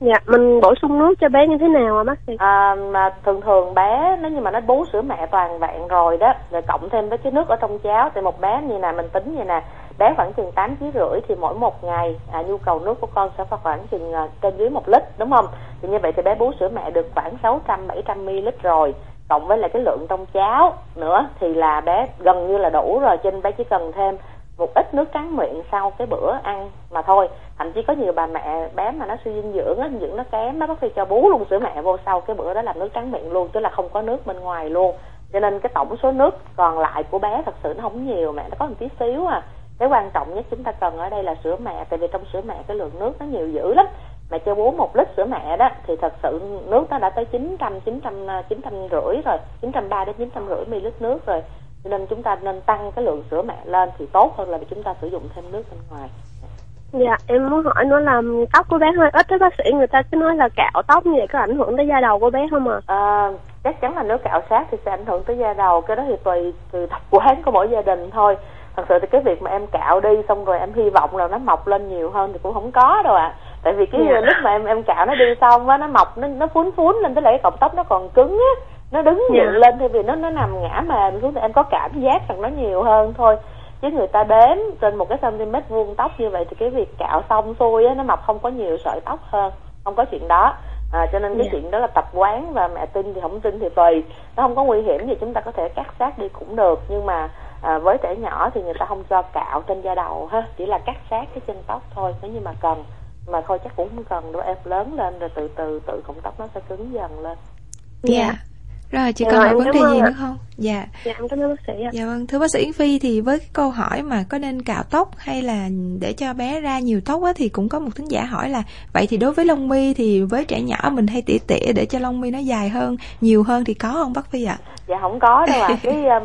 Dạ, mình bổ sung nước cho bé như thế nào à bác sĩ? À, mà thường thường bé nếu như mà nó bú sữa mẹ toàn vẹn rồi đó rồi cộng thêm với cái nước ở trong cháo thì một bé như nè mình tính như nè bé khoảng chừng tám kg rưỡi thì mỗi một ngày à, nhu cầu nước của con sẽ khoảng chừng à, trên dưới một lít đúng không thì như vậy thì bé bú sữa mẹ được khoảng 600 700 ml rồi cộng với lại cái lượng trong cháo nữa thì là bé gần như là đủ rồi trên bé chỉ cần thêm một ít nước trắng miệng sau cái bữa ăn mà thôi. Thậm chí có nhiều bà mẹ bé mà nó suy dinh dưỡng á, dinh dưỡng nó kém nó có khi cho bú luôn sữa mẹ vô sau cái bữa đó làm nước trắng miệng luôn chứ là không có nước bên ngoài luôn. Cho nên cái tổng số nước còn lại của bé thật sự nó không nhiều mẹ nó có một tí xíu à. Cái quan trọng nhất chúng ta cần ở đây là sữa mẹ tại vì trong sữa mẹ cái lượng nước nó nhiều dữ lắm. Mẹ cho bú một lít sữa mẹ đó thì thật sự nước nó đã tới 900 900 900 rưỡi rồi 930 đến 900 rưỡi ml nước rồi cho nên chúng ta nên tăng cái lượng sữa mẹ lên thì tốt hơn là vì chúng ta sử dụng thêm nước bên ngoài Dạ, em muốn hỏi nữa là tóc của bé hơi ít đó bác sĩ người ta cứ nói là cạo tóc như vậy có ảnh hưởng tới da đầu của bé không à? À, chắc chắn là nếu cạo sát thì sẽ ảnh hưởng tới da đầu cái đó thì tùy từ tập quán của mỗi gia đình thôi thật sự thì cái việc mà em cạo đi xong rồi em hy vọng là nó mọc lên nhiều hơn thì cũng không có đâu ạ tại vì cái Dạ. lúc mà em em cạo nó đi xong á nó mọc nó nó phún phún lên tới lại cái cọng tóc nó còn cứng á nó đứng Dạ. dựng lên thay vì nó nó nằm ngã mềm xuống thì em có cảm giác rằng nó nhiều hơn thôi. Chứ người ta đếm trên một cái cm vuông tóc như vậy thì cái việc cạo xong xuôi á nó mọc không có nhiều sợi tóc hơn. Không có chuyện đó. À, cho nên cái Dạ. chuyện đó là tập quán và mẹ tin thì không tin thì tùy. Nó không có nguy hiểm gì chúng ta có thể cắt sát đi cũng được. Nhưng mà à, với trẻ nhỏ thì người ta không cho cạo trên da đầu ha. Chỉ là cắt sát cái chân tóc thôi. Nếu như mà cần mà thôi chắc cũng không cần đâu. Em lớn lên rồi từ từ tự cọng tóc nó sẽ cứng dần lên. Dạ. Rồi chị Dạ, còn vấn đề gì nữa không? Dạ. Dạ, em cảm ơn bác sĩ ạ. Dạ vâng, thưa bác sĩ Yến Phi thì với cái câu hỏi mà có nên cạo tóc hay là để cho bé ra nhiều tóc á thì cũng có một thính giả hỏi là vậy thì đối với lông mi thì với trẻ nhỏ mình hay tỉa tỉa để cho lông mi nó dài hơn, nhiều hơn thì có không bác Phi ạ? dạ không có đâu ạ cái um,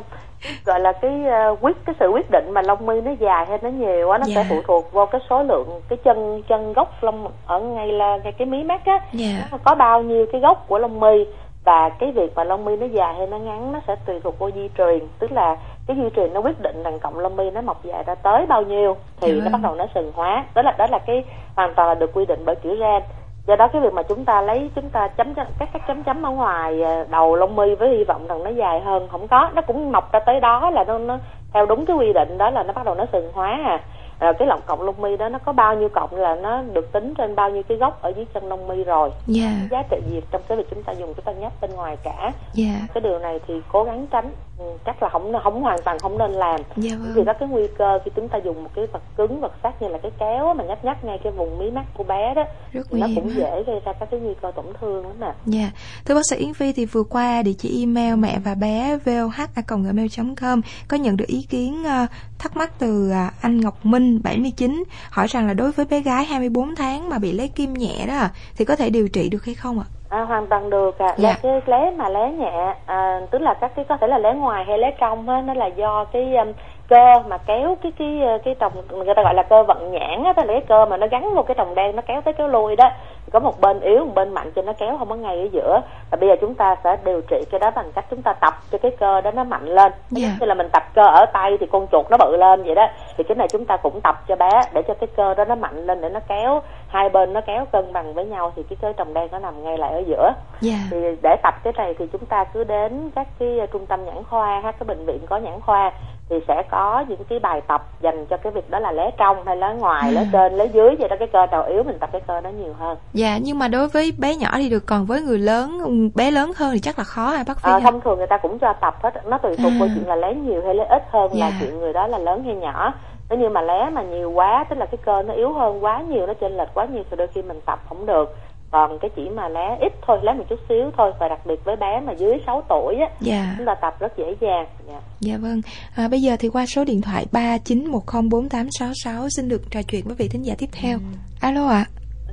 gọi là cái uh, quyết cái sự quyết định mà lông mi nó dài hay nó nhiều á nó Dạ. sẽ phụ thuộc vô cái số lượng cái chân chân gốc lông ở ngay là ngay cái mí mắt á Dạ. nó có bao nhiêu cái gốc của lông mi và cái việc mà lông mi nó dài hay nó ngắn nó sẽ tùy thuộc vô di truyền. Tức là cái di truyền nó quyết định rằng cọng lông mi nó mọc dài ra tới bao nhiêu thì Dạ nó vâng. bắt đầu nó sừng hóa. Đó là đó là cái hoàn toàn là được quy định bởi kiểu gen. Do đó cái việc mà chúng ta lấy chúng ta chấm các các chấm chấm ở ngoài à, đầu lông mi với hy vọng rằng nó dài hơn không có nó cũng mọc ra tới đó là nó nó theo đúng cái quy định đó là nó bắt đầu nó sừng hóa à rồi cái lọng cọng lông mi đó nó có bao nhiêu cọng là nó được tính trên bao nhiêu cái gốc ở dưới chân lông mi rồi Dạ. giá trị gì trong cái việc chúng ta dùng chúng ta nhấp bên ngoài cả Dạ. cái điều này thì cố gắng tránh ừ, chắc là không không hoàn toàn không nên làm Dạ vì vâng. có cái nguy cơ khi chúng ta dùng một cái vật cứng vật sắc như là cái kéo mà nhấp nhấp ngay cái vùng mí mắt của bé đó Rất thì nó cũng ha. dễ gây ra các cái nguy cơ tổn thương lắm nè Dạ, thưa bác sĩ Yến Phi thì vừa qua địa chỉ email mẹ và bé voh@gmail.com có nhận được ý kiến ờ, thắc mắc từ à, anh Ngọc Minh 79 hỏi rằng là đối với bé gái 24 tháng mà bị lấy kim nhẹ đó thì có thể điều trị được hay không ạ? À, hoàn toàn được ạ. Dạ. Là cái lé mà lé nhẹ, à, tức là các cái có thể là lé ngoài hay lé trong á, nó là do cái um, cơ mà kéo cái cái cái trồng người ta gọi là cơ vận nhãn á, tức là cái cơ mà nó gắn vô cái trồng đen nó kéo tới kéo lui đó. Có một bên yếu, một bên mạnh cho nó kéo không có ngay ở giữa. Và bây giờ chúng ta sẽ điều trị cái đó bằng cách chúng ta tập cho cái cơ đó nó mạnh lên. Dạ. Giống như là mình tập cơ ở tay thì con chuột nó bự lên vậy đó. Thì cái này chúng ta cũng tập cho bé để cho cái cơ đó nó mạnh lên để nó kéo hai bên nó kéo cân bằng với nhau thì cái cái trồng đen nó nằm ngay lại ở giữa Dạ. thì để tập cái này thì chúng ta cứ đến các cái trung tâm nhãn khoa các bệnh viện có nhãn khoa thì sẽ có những cái bài tập dành cho cái việc đó là lé trong hay lé ngoài lé À. trên lé dưới vậy đó cái cơ nào yếu mình tập cái cơ đó nhiều hơn Dạ, nhưng mà đối với bé nhỏ thì được còn với người lớn, bé lớn hơn thì chắc là khó hả bác Phi? à, thông thường người ta cũng cho tập hết nó tùy thuộc À. vào chuyện là lé nhiều hay lé ít hơn là Dạ. chuyện người đó là lớn hay nhỏ nếu như mà lé mà nhiều quá tức là cái cơ nó yếu hơn quá nhiều nó chênh lệch quá nhiều thì đôi khi mình tập không được còn cái chỉ mà lé ít thôi lé một chút xíu thôi và đặc biệt với bé mà dưới 6 tuổi á Dạ. chúng ta tập rất dễ dàng dạ. Dạ vâng. À, bây giờ thì qua số điện thoại 39104866 xin được trò chuyện với vị thính giả tiếp theo. Alo ạ.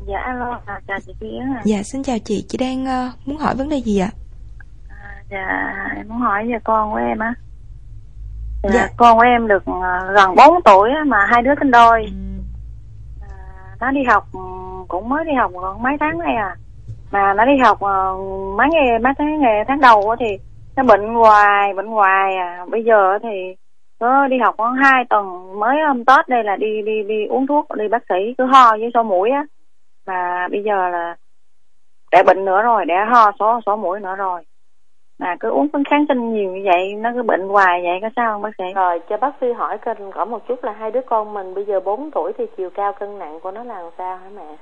Dạ alo, à, chào chị Yến ạ. Dạ xin chào chị, chị đang ờ, muốn hỏi vấn đề gì ạ? Dạ em muốn hỏi về con của em á. Dạ, con của em được à, gần 4 tuổi á, mà hai đứa sinh đôi. À, nó đi học ừ, cũng mới đi học còn mấy tháng nay à. Mà nó đi học ờ, mấy ngày mấy tháng ngày tháng đầu thì nó bệnh hoài, bệnh hoài à. Bây giờ thì có đi học khoảng hai tuần mới hôm Tết đây là đi đi đi uống thuốc đi bác sĩ cứ ho với sổ mũi á. Mà bây giờ là đã bệnh nữa rồi, đã ho sổ sổ mũi nữa rồi mà cứ uống phấn kháng sinh nhiều như vậy nó cứ bệnh hoài vậy có sao không bác sĩ rồi cho bác sĩ hỏi kênh có một chút là hai đứa con mình bây giờ 4 tuổi thì chiều cao cân nặng của nó là làm sao hả mẹ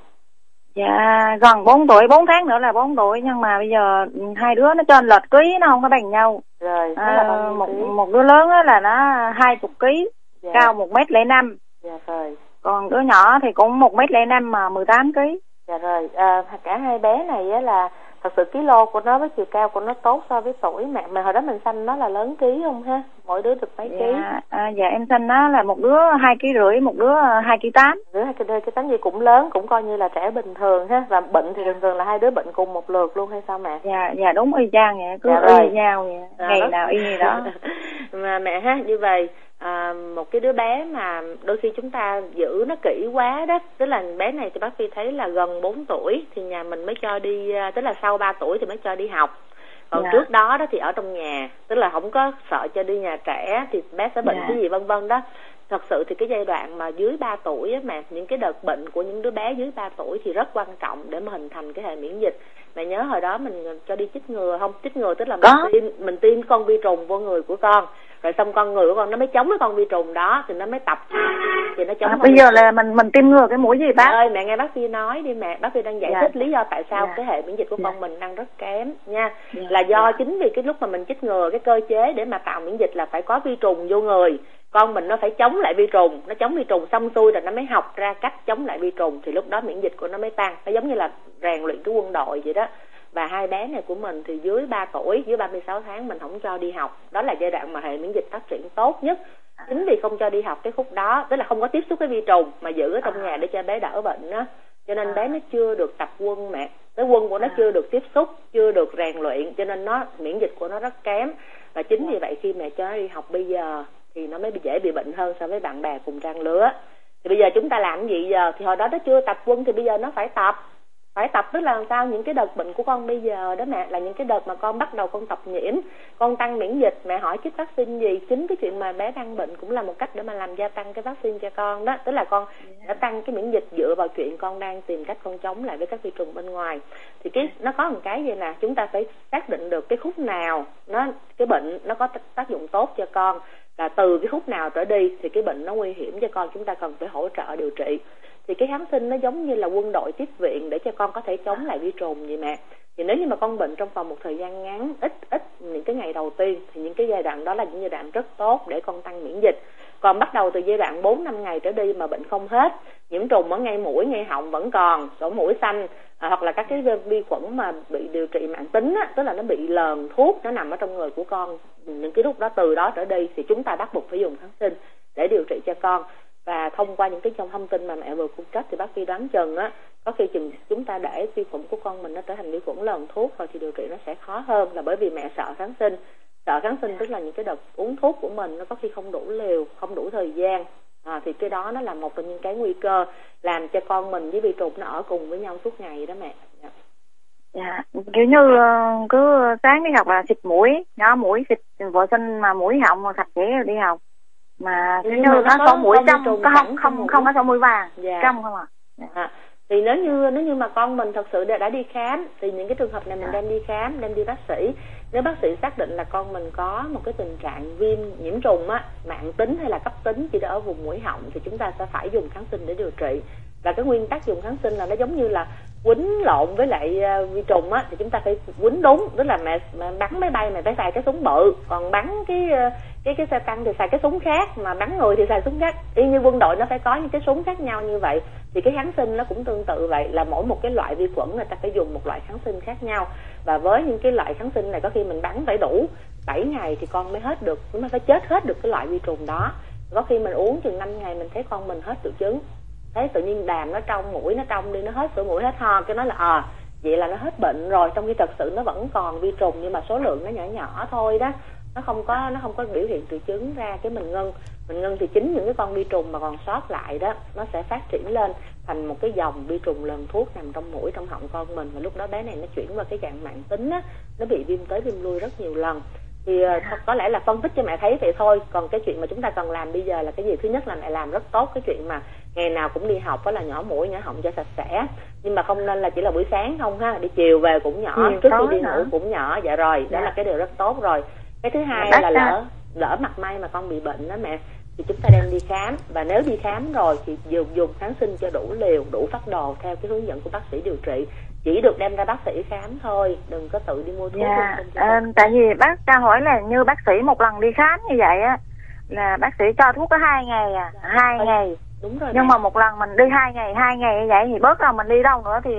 dạ gần 4 tuổi 4 tháng nữa là 4 tuổi nhưng mà bây giờ hai đứa nó trên lệch ký nó không có bằng nhau. Rồi à, là bao nhiêu một ký? một đứa lớn là nó hai chục ký Dạ. cao một mét lẻ năm. Dạ rồi. Còn đứa nhỏ thì cũng một mét lẻ năm mà 18 ký. Dạ rồi. À, cả hai bé này á là thật sự ký-lô của nó với chiều cao của nó tốt so với tuổi mẹ mà hồi đó mình sanh nó là lớn ký không ha? Mỗi đứa được mấy ký? Dạ à, dạ em sinh nó là một đứa hai ký rưỡi một đứa hai ký tám. Đứa hai cái đôi cái tánh gì cũng lớn cũng coi như là trẻ bình thường ha. Và bệnh thì thường thường là hai đứa bệnh cùng một lượt luôn hay sao mẹ? Dạ dạ đúng y chang vậy cứ Dạ y nhau vậy À, ngày đó. nào y như đó. Mà mẹ ha như vậy à, một cái đứa bé mà đôi khi chúng ta giữ nó kỹ quá đó tức là bé này thì bác phi thấy là gần 4 tuổi thì nhà mình mới cho đi à, tức là sau 3 tuổi thì mới cho đi học còn Dạ. trước đó đó thì ở trong nhà tức là không có sợ cho đi nhà trẻ thì bé sẽ bệnh Dạ. cái gì vân vân đó thật sự thì cái giai đoạn mà dưới 3 tuổi á mà những cái đợt bệnh của những đứa bé dưới 3 tuổi thì rất quan trọng để mà hình thành cái hệ miễn dịch mẹ nhớ hồi đó mình cho đi chích ngừa không chích ngừa tức là mình Có. tiêm mình tiêm con vi trùng vô người của con rồi xong con người của con nó mới chống cái con vi trùng đó thì nó mới tập. Thì nó chống à, bây giờ là mình mình tiêm ngừa cái mũi gì Mẹ bác ơi mẹ nghe bác Phi nói đi mẹ bác Phi đang giải Dạ. thích lý do tại sao Dạ. cái hệ miễn dịch của con mình đang rất kém nha. Dạ. là do chính vì cái lúc mà mình chích ngừa cái cơ chế để mà tạo miễn dịch là phải có vi trùng vô người. Con mình nó phải chống lại vi trùng. Nó chống vi trùng xong xuôi rồi nó mới học ra cách chống lại vi trùng thì lúc đó miễn dịch của nó mới tăng nó giống như là rèn luyện cái quân đội vậy đó và hai bé này của mình thì dưới 3 tuổi dưới 36 tháng mình không cho đi học. Đó là giai đoạn mà hệ miễn dịch phát triển tốt nhất. Chính vì không cho đi học cái khúc đó tức là không có tiếp xúc với vi trùng mà giữ ở trong nhà để cho bé đỡ bệnh á. Cho nên bé nó chưa được tập quân mẹ cái quân của nó chưa được tiếp xúc chưa được rèn luyện cho nên nó miễn dịch của nó rất kém. Và chính vì vậy khi mẹ cho nó đi học bây giờ thì nó mới dễ bị bệnh hơn so với bạn bè cùng trang lứa. Thì bây giờ chúng ta làm cái gì giờ? Thì hồi đó nó chưa tập quân thì bây giờ nó phải tập phải tập tức là làm sao những cái đợt bệnh của con bây giờ đó mẹ là những cái đợt mà con bắt đầu con tập nhiễm con tăng miễn dịch. Mẹ hỏi chích vaccine gì? Chính cái chuyện mà bé đang bệnh cũng là một cách để mà làm gia tăng cái vaccine cho con đó. Tức là con đã tăng cái miễn dịch dựa vào chuyện con đang tìm cách con chống lại với các vi trùng bên ngoài. Thì cái nó có một cái gì nè chúng ta phải xác định được cái khúc nào nó cái bệnh nó có tác- tác dụng tốt cho con. Là từ cái khúc nào trở đi thì cái bệnh nó nguy hiểm cho con chúng ta cần phải hỗ trợ điều trị thì cái kháng sinh nó giống như là quân đội tiếp viện để cho con có thể chống lại vi trùng vậy mẹ thì nếu như mà con bệnh trong vòng một thời gian ngắn ít ít những cái ngày đầu tiên thì những cái giai đoạn đó là những giai đoạn rất tốt để con tăng miễn dịch. Còn bắt đầu từ giai đoạn 4 năm ngày trở đi mà bệnh không hết nhiễm trùng ở ngay mũi ngay họng vẫn còn sổ mũi xanh à, hoặc là các cái vi- khuẩn mà bị điều trị mạng tính á, tức là nó bị lờn thuốc nó nằm ở trong người của con những cái lúc đó từ đó trở đi thì chúng ta bắt buộc phải dùng kháng sinh để điều trị cho con và thông qua những cái trong thông tin mà mẹ vừa cung cấp thì bác sĩ đoán chừng á có khi chừng chúng ta để vi khuẩn của con mình nó trở thành vi khuẩn lờn thuốc rồi thì điều trị nó sẽ khó hơn là bởi vì mẹ sợ kháng sinh. Sợ kháng sinh tức là những cái đợt uống thuốc của mình nó có khi không đủ liều không đủ thời gian. À, thì cái đó nó là một trong những cái nguy cơ làm cho con mình với vi trùng nó ở cùng với nhau suốt ngày đó mẹ. Dạ. dạ kiểu như ờ, cứ sáng đi học là xịt mũi nhỏ mũi xịt vệ sinh mà mũi họng mà sạch sẽ rồi đi học mà Nhưng như nó có mũi trong trùng không không mũi. không có sổ mũi vàng Dạ. trong không à À, thì nếu như nếu như mà con mình thật sự đã, đã đi khám thì những cái trường hợp này mình đem đi khám đem đi bác sĩ. Nếu bác sĩ xác định là con mình có một cái tình trạng viêm nhiễm trùng á mạng tính hay là cấp tính chỉ ở vùng mũi họng thì chúng ta sẽ phải dùng kháng sinh để điều trị. Và cái nguyên tắc dùng kháng sinh là nó giống như là quýnh lộn với lại ờ, vi trùng á thì chúng ta phải quýnh đúng tức là mẹ, mẹ bắn máy bay mẹ phải xài cái súng bự. Còn bắn cái ờ, cái cái xe tăng thì xài cái súng khác, mà bắn người thì xài súng khác. Y như quân đội nó phải có những cái súng khác nhau như vậy. Thì cái kháng sinh nó cũng tương tự vậy, là mỗi một cái loại vi khuẩn người ta phải dùng một loại kháng sinh khác nhau. Và với những cái loại kháng sinh này, có khi mình bắn phải đủ 7 ngày thì con mới hết được nó phải chết hết được cái loại vi trùng đó. Có khi mình uống chừng 5 ngày mình thấy con mình hết triệu chứng. Thấy tự nhiên đàm nó trong, mũi nó trong đi, nó hết sữa mũi, hết ho, cái nói là à vậy là nó hết bệnh rồi, trong khi thật sự nó vẫn còn vi trùng, nhưng mà số lượng nó nhỏ nhỏ thôi đó nó không có nó không có biểu hiện triệu chứng ra cái mình ngưng mình ngưng thì chính những cái con vi trùng mà còn sót lại đó nó sẽ phát triển lên thành một cái dòng vi trùng lần thuốc nằm trong mũi trong họng con mình. Và lúc đó bé này nó chuyển qua cái dạng mạng tính á nó bị viêm tới viêm lui rất nhiều lần. Thì ờ, có lẽ là phân tích cho mẹ thấy vậy thôi. Còn cái chuyện mà chúng ta cần làm bây giờ là cái gì? Thứ nhất là mẹ làm rất tốt cái chuyện mà ngày nào cũng đi học đó là nhỏ mũi nhỏ họng cho sạch sẽ. Nhưng mà không nên là chỉ là buổi sáng không ha đi chiều về cũng nhỏ Chiều trước khi đi ngủ cũng nhỏ. Dạ rồi đó Dạ. là cái điều rất tốt rồi cái thứ hai Bác là à. lỡ lỡ mặt may mà con bị bệnh đó mẹ thì chúng ta đem đi khám và nếu đi khám rồi thì dùng dùng kháng sinh cho đủ liều đủ phát đồ theo cái hướng dẫn của bác sĩ điều trị chỉ được đem ra bác sĩ khám thôi đừng có tự đi mua thuốc Dạ, ờ, tại vì bác cho hỏi là như bác sĩ một lần đi khám như vậy á là bác sĩ cho thuốc có hai ngày à, hai ngày. đúng rồi Nhưng mẹ. mà một lần mình đi hai ngày, hai ngày như vậy thì bớt rồi mình đi đâu nữa thì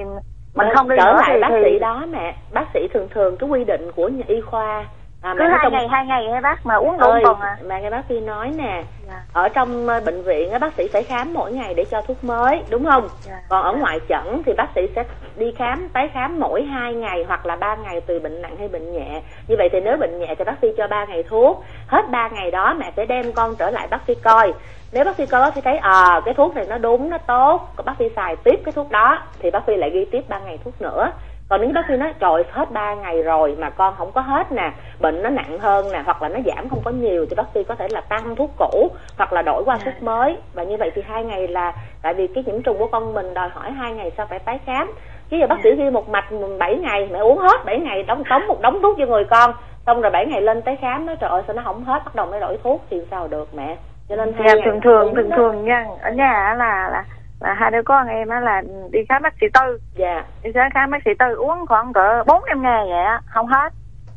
mình không đi trở nữa lại thì, bác thì sĩ đó mẹ bác sĩ thường thường cái quy định của nhà y khoa à, cứ hai trong- ngày hai ngày hay bác mà uống ơi tuần à. mà nghe bác sĩ nói nè Dạ. ở trong ờ, bệnh viện á, bác sĩ phải khám mỗi ngày để cho thuốc mới đúng không Dạ. còn ở ngoại 诊 thì bác sĩ sẽ đi khám tái khám mỗi hai ngày hoặc là ba ngày tùy bệnh nặng hay bệnh nhẹ như vậy thì nếu bệnh nhẹ thì bác sĩ cho ba ngày thuốc hết ba ngày đó mẹ phải đem con trở lại bác sĩ coi nếu bác sĩ coi bác sĩ thấy à cái thuốc này nó đúng nó tốt còn bác sĩ xài tiếp cái thuốc đó thì bác sĩ lại ghi tiếp ba ngày thuốc nữa còn nếu bác sĩ nói trời hết 3 ngày rồi mà con không có hết nè bệnh nó nặng hơn nè hoặc là nó giảm không có nhiều thì bác sĩ có thể là tăng thuốc cũ hoặc là đổi qua thuốc mới. Và như vậy thì hai ngày là tại vì cái nhiễm trùng của con mình đòi hỏi hai ngày sau phải tái khám. Chứ giờ bác sĩ ghi một mạch 7 ngày mẹ uống hết 7 ngày đóng tống một đống thuốc cho người con xong rồi 7 ngày lên tái khám nói trời ơi sao nó không hết bắt đầu mới đổi thuốc thì sao được mẹ? Cho nên hai Dạ, thường thường thường thường nha. Ở nhà là là là hai đứa con em á là đi khám bác sĩ tư. Dạ. Đi khám bác sĩ tư uống khoảng cỡ bốn năm ngày vậy á. Không hết.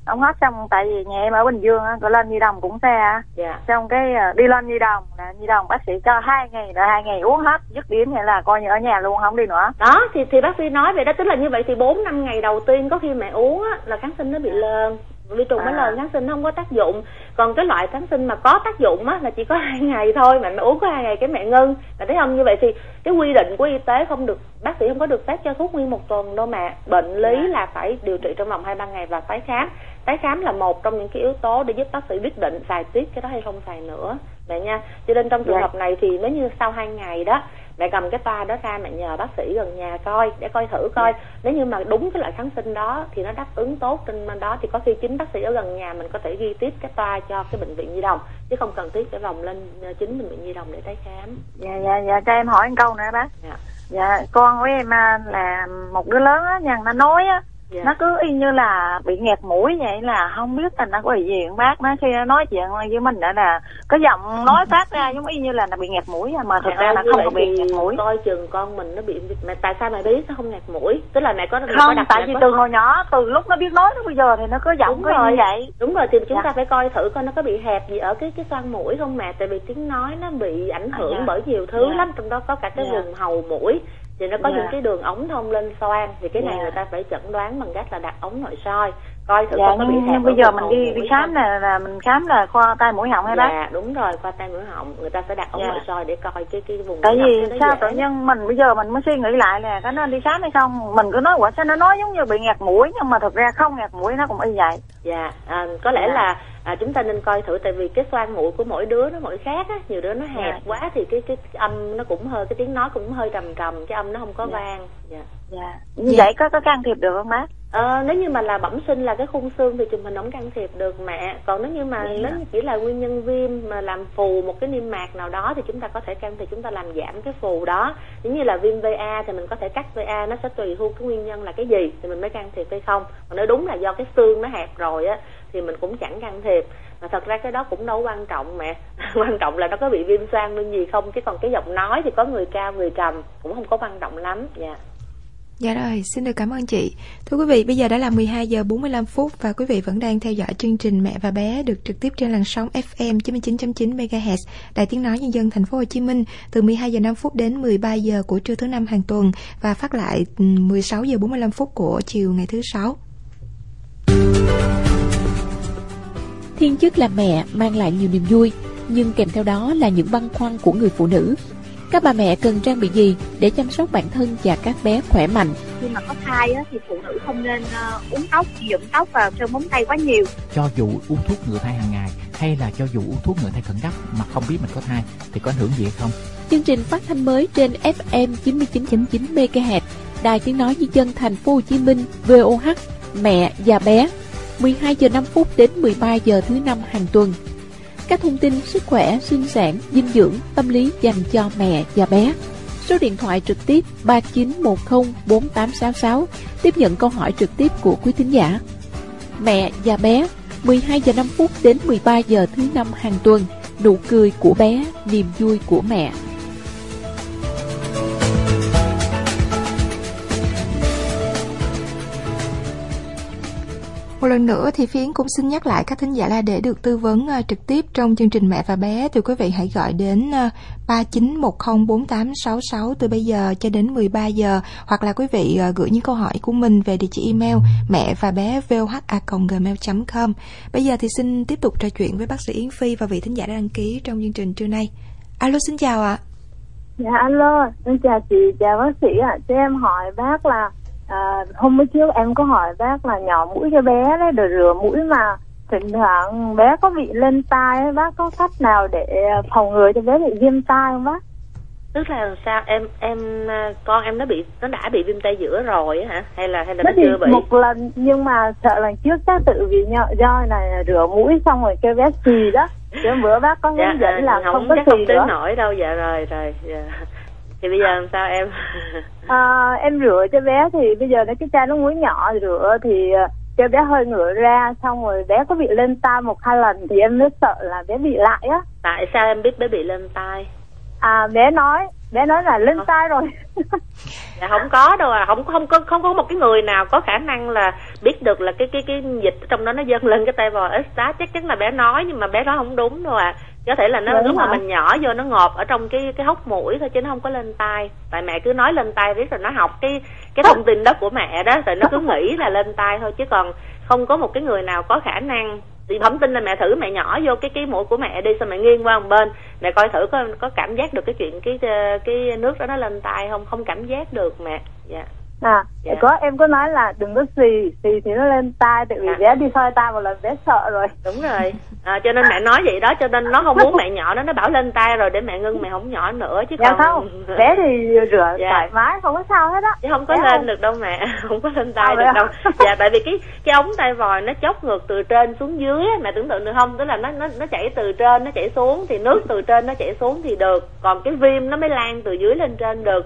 Không hết xong tại vì nhà em ở bình dương á cỡ lên nhi đồng cũng xe á. Dạ. Xong cái ờ, đi lên nhi đồng là nhi đồng bác sĩ cho hai ngày là hai ngày uống hết dứt điểm vậy là coi như ở nhà luôn không đi nữa. Đó thì thì bác sĩ nói vậy đó. Tức là như vậy thì bốn năm ngày đầu tiên có khi mẹ uống á, là kháng sinh nó bị lờn vi trùng À. lờn kháng sinh không có tác dụng còn cái loại kháng sinh mà có tác dụng á là chỉ có hai ngày thôi mà mẹ uống có hai ngày cái mẹ ngưng là thấy không như vậy thì cái quy định của y tế không được bác sĩ không có được phép cho thuốc nguyên một tuần đâu mà bệnh lý Dạ. là phải điều trị trong vòng hai ba ngày và tái khám tái khám là một trong những cái yếu tố để giúp bác sĩ quyết định xài tiếp cái đó hay không xài nữa mẹ nha cho nên trong trường Dạ. hợp này thì nếu như sau hai ngày đó mẹ cầm cái toa đó ra mẹ nhờ bác sĩ gần nhà coi để coi thử coi. Nếu như mà đúng cái loại kháng sinh đó thì nó đáp ứng tốt trên bên đó. Thì có khi chính bác sĩ ở gần nhà mình có thể ghi tiếp cái toa cho cái bệnh viện nhi đồng chứ không cần thiết phải vòng lên ờ, chính bệnh viện nhi đồng để tái khám. Dạ dạ dạ cho em hỏi một câu nữa bác. Dạ. dạ con của em à, là một đứa lớn á nha nó nói á Dạ. nó cứ y như là bị nghẹt mũi vậy là không biết là nó có bị gì không bác nó khi nó nói chuyện với mình đã là có giọng nói phát ra giống y như là nó bị nghẹt mũi à, mà thực Mẹ ra ơi, là không có bị nghẹt mũi coi chừng con mình nó bị mẹ tại sao mẹ biết nó không ngạt mũi tức là mẹ có mẹ có không đặt tại vì có- từ hồi nhỏ từ lúc nó biết nói đến bây giờ thì nó cứ giọng đúng cứ rồi như vậy đúng rồi thì chúng Dạ. ta phải coi thử coi nó có bị hẹp gì ở cái cái xoang mũi không mẹ tại vì tiếng nói nó bị ảnh hưởng dạ. bởi nhiều thứ Dạ. lắm trong đó có cả cái Dạ. vùng hầu mũi thì nó có Dạ. những cái đường ống thông lên xoang thì cái này Dạ. người ta phải chẩn đoán bằng cách là đặt ống nội soi coi thử dạ nhưng, nhưng bây giờ mình đi đi khám là là mình khám là khoa tai mũi họng hay bác? Dạ đúng rồi qua tay mũi họng. Người ta phải đặt ống Dạ. nội soi để coi cái cái vùng tại vì sao tự nhiên mình bây giờ mình mới suy nghĩ lại là có nên đi khám hay không? Mình cứ nói quả sao nó nói giống như bị nghẹt mũi? Nhưng mà thực ra không nghẹt mũi nó cũng y vậy. Dạ à, có lẽ Dạ. là à, chúng ta nên coi thử tại vì cái xoang mũi của mỗi đứa nó mỗi khác á nhiều đứa nó hẹp Dạ. quá thì cái, cái cái âm nó cũng hơi cái tiếng nói cũng hơi trầm trầm cái âm nó không có Dạ. vang. Dạ. Dạ. Như vậy có có can thiệp được không bác Ờ, nếu như mà là bẩm sinh là cái khung xương thì chụp hình không can thiệp được mẹ. Còn nếu như mà Dạ. nếu như chỉ là nguyên nhân viêm mà làm phù một cái niêm mạc nào đó thì chúng ta có thể can thiệp chúng ta làm giảm cái phù đó. Giống như là viêm VA thì mình có thể cắt VA nó sẽ tùy thu cái nguyên nhân là cái gì thì mình mới can thiệp hay không. Còn nếu đúng là do cái xương nó hẹp rồi á thì mình cũng chẳng can thiệp. Mà thật ra cái đó cũng đâu quan trọng mẹ. Quan trọng là nó có bị viêm xoang nên gì không chứ còn cái giọng nói thì có người cao người trầm cũng không có quan trọng lắm dạ Dạ rồi, xin được cảm ơn chị. Thưa quý vị, bây giờ đã là 12 giờ 45 phút và quý vị vẫn đang theo dõi chương trình Mẹ và bé được trực tiếp trên làn sóng FM 99.9 MHz Đài Tiếng nói nhân dân thành phố Hồ Chí Minh từ 12 giờ 5 phút đến 13 giờ của trưa thứ năm hàng tuần và phát lại 16 giờ 45 phút của chiều ngày thứ sáu. Thiên chức là mẹ mang lại nhiều niềm vui, nhưng kèm theo đó là những băn khoăn của người phụ nữ. Các bà mẹ cần trang bị gì để chăm sóc bản thân và các bé khỏe mạnh? khi mà có thai á, thì phụ nữ không nên ờ, uống tóc nhuộm tóc và sơn móng tay quá nhiều cho dù uống thuốc ngừa thai hàng ngày hay là cho dù uống thuốc ngừa thai khẩn cấp mà không biết mình có thai thì có ảnh hưởng gì hay không Chương trình phát thanh mới trên FM 99.9 MHz, Đài Tiếng nói Nhân dân Thành phố Hồ Chí Minh VOH, mẹ và bé, 12 giờ 5 phút đến 13 giờ thứ năm hàng tuần. Các thông tin sức khỏe, sinh sản, dinh dưỡng, tâm lý dành cho mẹ và bé. Số điện thoại trực tiếp 39104866 tiếp nhận câu hỏi trực tiếp của quý thính giả. Mẹ và bé 12 giờ 5 phút đến 13 giờ thứ năm hàng tuần. Nụ cười của bé, niềm vui của mẹ. Một lần nữa thì Phiến cũng xin nhắc lại các thính giả là để được tư vấn uh, trực tiếp trong chương trình Mẹ và Bé thì quý vị hãy gọi đến à, uh, 39104866 từ bây giờ cho đến 13 giờ hoặc là quý vị uh, gửi những câu hỏi của mình về địa chỉ email mẹ và bé voha@gmail.com. Bây giờ thì xin tiếp tục trò chuyện với bác sĩ Yến Phi và vị thính giả đã đăng ký trong chương trình trưa nay. Alo xin chào ạ. Dạ alo, em chào chị, chào bác sĩ ạ. Cho em hỏi bác là à, hôm mới trước em có hỏi bác là nhỏ mũi cho bé đấy, rồi rửa mũi mà thỉnh thoảng bé có bị lên tai ấy, bác có cách nào để phòng ngừa cho bé bị viêm tai không bác? tức là sao em em à, con em nó bị nó đã bị viêm tay giữa rồi á hả hay là hay là Nó chưa bị một lần nhưng mà sợ lần trước chắc tự vì nhọ do này rửa mũi xong rồi kêu bé xì đó. Chứ bữa bác có hướng dẫn là không, không có chắc xì không tới nữa. nổi đâu dạ rồi rồi dạ. Thì bây giờ làm sao em? À, em rửa cho bé thì bây giờ nó cái chai nước muối nhỏ rửa thì ờ, cho bé hơi ngửa ra xong rồi bé có bị lên tai một hai lần thì em mới sợ là bé bị lại á. Tại sao em biết bé bị lên tai? À bé nói bé nói là lên tai rồi. Dạ không có đâu à. Không không có không có một cái người nào có khả năng là biết được là cái cái cái dịch trong đó nó dâng lên cái tay vòi extra chắc chắn là bé nói nhưng mà bé nói không đúng đâu à. Có thể là nó Đúng lúc mà hả? mình nhỏ vô nó ngọt ở trong cái cái hốc mũi thôi chứ nó không có lên tai. Tại mẹ cứ nói lên tai riết rồi nó học cái cái thông tin đó của mẹ đó rồi nó cứ nghĩ là lên tai thôi. Chứ còn không có một cái người nào có khả năng thì thẩm tin là mẹ thử, mẹ nhỏ vô cái cái mũi của mẹ đi xong mẹ nghiêng qua một bên. Mẹ coi thử có có cảm giác được cái chuyện, cái ờ, cái nước đó nó lên tai không? Không cảm giác được mẹ. Dạ à Dạ. có em có nói là đừng có xì xì thì nó lên tai tại vì À. bé đi soi tai một lần bé sợ rồi. Đúng rồi. À, cho nên mẹ nói vậy đó cho nên nó không muốn mẹ nhỏ nó nó bảo lên tay rồi để mẹ ngưng mẹ không nhỏ nữa chứ dạ còn không bé thì rửa Dạ. thoải mái không có sao hết á. Chứ không có Bé lên không- được đâu mẹ không có lên tay À, được đâu. Dạ tại vì cái cái ống tay vòi nó chốc ngược từ trên xuống dưới á, mẹ tưởng tượng được không? Tức là nó nó nó chảy từ trên nó chảy xuống thì nước từ trên nó chảy xuống thì được. Còn cái viêm nó mới lan từ dưới lên trên được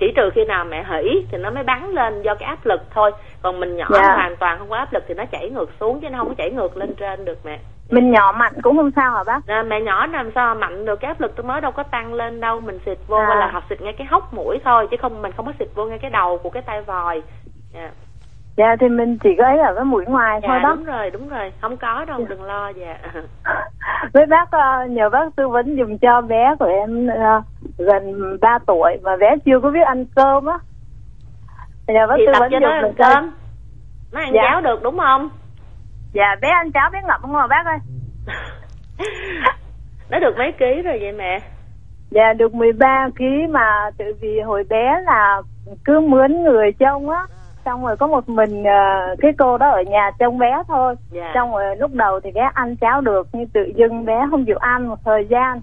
chỉ trừ khi nào mẹ hỉ thì nó mới bắn lên do cái áp lực thôi. Còn mình nhỏ Dạ. hoàn toàn không có áp lực thì nó chảy ngược xuống chứ nó không có chảy ngược lên trên được mẹ. Mình nhỏ mạnh cũng không sao hả bác? À, mẹ nhỏ làm sao mạnh được? Cái áp lực tôi mới đâu có tăng lên đâu. Mình xịt vô À. là học xịt ngay cái hốc mũi thôi chứ không mình không có xịt vô ngay cái đầu của cái tay vòi. Dạ dạ thì mình chỉ có ấy ở cái mũi ngoài thôi dạ đó. đúng rồi đúng rồi. Không có đâu đừng lo dạ. Với bác ờ, nhờ bác tư vấn dùm cho bé của em ờ, gần 3 tuổi mà bé chưa có biết ăn cơm á. Nhờ bác thì tư vấn cho nó ăn cơm. Nó ăn Dạ. cháo được đúng không? Dạ bé ăn cháo bé ngậm không mà bác ơi. Nó được mấy ký rồi vậy mẹ? Dạ được 13 kg mà tự vì hồi bé là cứ mướn người trông á xong rồi có một mình ờ, cái cô đó ở nhà trông bé thôi Dạ. xong rồi lúc đầu thì bé ăn cháo được nhưng tự dưng bé không chịu ăn một thời gian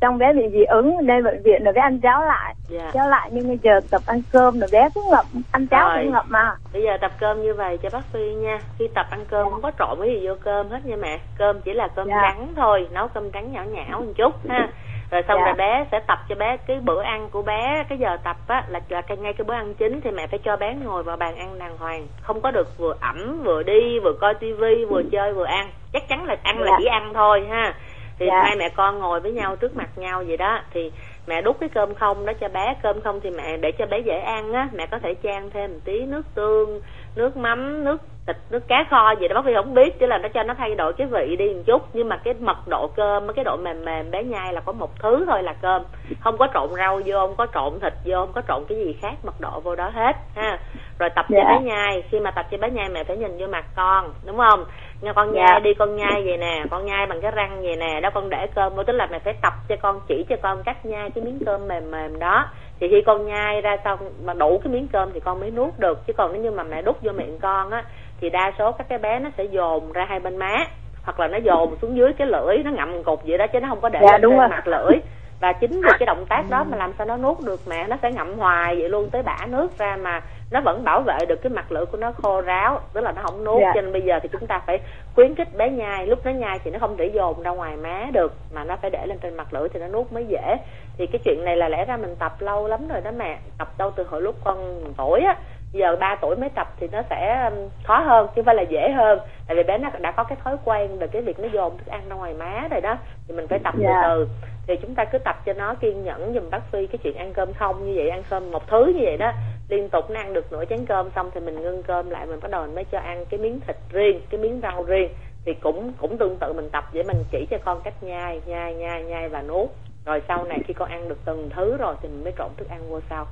xong bé bị dị ứng lên bệnh viện rồi bé ăn cháo lại Dạ. cháo lại nhưng bây giờ tập ăn cơm rồi bé cứ ngậm ăn cháo Rồi. cũng ngậm mà bây giờ tập cơm như vậy cho bác phi nha khi tập ăn cơm không có trộn cái gì vô cơm hết nha mẹ cơm chỉ là cơm Dạ. trắng thôi nấu cơm trắng nhỏ nhão một chút ha rồi xong Dạ. rồi bé sẽ tập cho bé cái bữa ăn của bé cái giờ tập á là là cái ngay cái bữa ăn chính thì mẹ phải cho bé ngồi vào bàn ăn đàng hoàng không có được vừa ẩm vừa đi vừa coi tivi vừa chơi vừa ăn chắc chắn là ăn là Dạ. chỉ ăn thôi ha thì Dạ. hai mẹ con ngồi với nhau trước mặt nhau vậy đó thì mẹ đút cái cơm không đó cho bé cơm không thì mẹ để cho bé dễ ăn á mẹ có thể chan thêm một tí nước tương nước mắm nước thịt nước cá kho gì đó bác Phi không biết chỉ là nó cho nó thay đổi cái vị đi một chút. Nhưng mà cái mật độ cơm cái độ mềm mềm bé nhai là có một thứ thôi là cơm. Không có trộn rau vô không có trộn thịt vô không có trộn cái gì khác mật độ vô đó hết ha. Rồi tập cho Dạ. bé nhai khi mà tập cho bé nhai mẹ phải nhìn vô mặt con đúng không? Nghe con Dạ. nhai đi con nhai vậy nè con nhai bằng cái răng vậy nè đó con để cơm vô tức là mẹ phải tập cho con chỉ cho con cách nhai cái miếng cơm mềm mềm đó thì khi con nhai ra xong mà đủ cái miếng cơm thì con mới nuốt được. Chứ còn nếu như mà mẹ đút vô miệng con á thì đa số các cái bé nó sẽ dồn ra hai bên má. Hoặc là nó dồn xuống dưới cái lưỡi nó ngậm cục vậy đó chứ nó không có để Dạ, lên đúng trên rồi. mặt lưỡi. Và chính vì cái động tác đó mà làm sao nó nuốt được mẹ nó sẽ ngậm hoài vậy luôn tới bã nước ra mà nó vẫn bảo vệ được cái mặt lưỡi của nó khô ráo tức là nó không nuốt. Dạ. cho nên bây giờ thì chúng ta phải khuyến khích bé nhai. Lúc nó nhai thì nó không để dồn ra ngoài má được mà nó phải để lên trên mặt lưỡi thì nó nuốt mới dễ. Thì cái chuyện này là lẽ ra mình tập lâu lắm rồi đó mẹ. Tập đâu từ hồi lúc con tuổi á. Giờ 3 tuổi mới tập thì nó sẽ um, khó hơn chứ không phải là dễ hơn. Tại vì bé nó đã có cái thói quen về cái việc nó dồn thức ăn ra ngoài má rồi đó. Thì mình phải tập Dạ. từ từ. Thì chúng ta cứ tập cho nó kiên nhẫn giùm bác phi cái chuyện ăn cơm không như vậy ăn cơm một thứ như vậy đó liên tục nó ăn được nửa chén cơm xong thì mình ngưng cơm lại mình bắt đầu mình mới cho ăn cái miếng thịt riêng cái miếng rau riêng. Thì cũng cũng tương tự mình tập để mình chỉ cho con cách nhai nhai nhai nhai và nuốt. Rồi sau này khi con ăn được từng thứ rồi thì mình mới trộn thức ăn vô sau.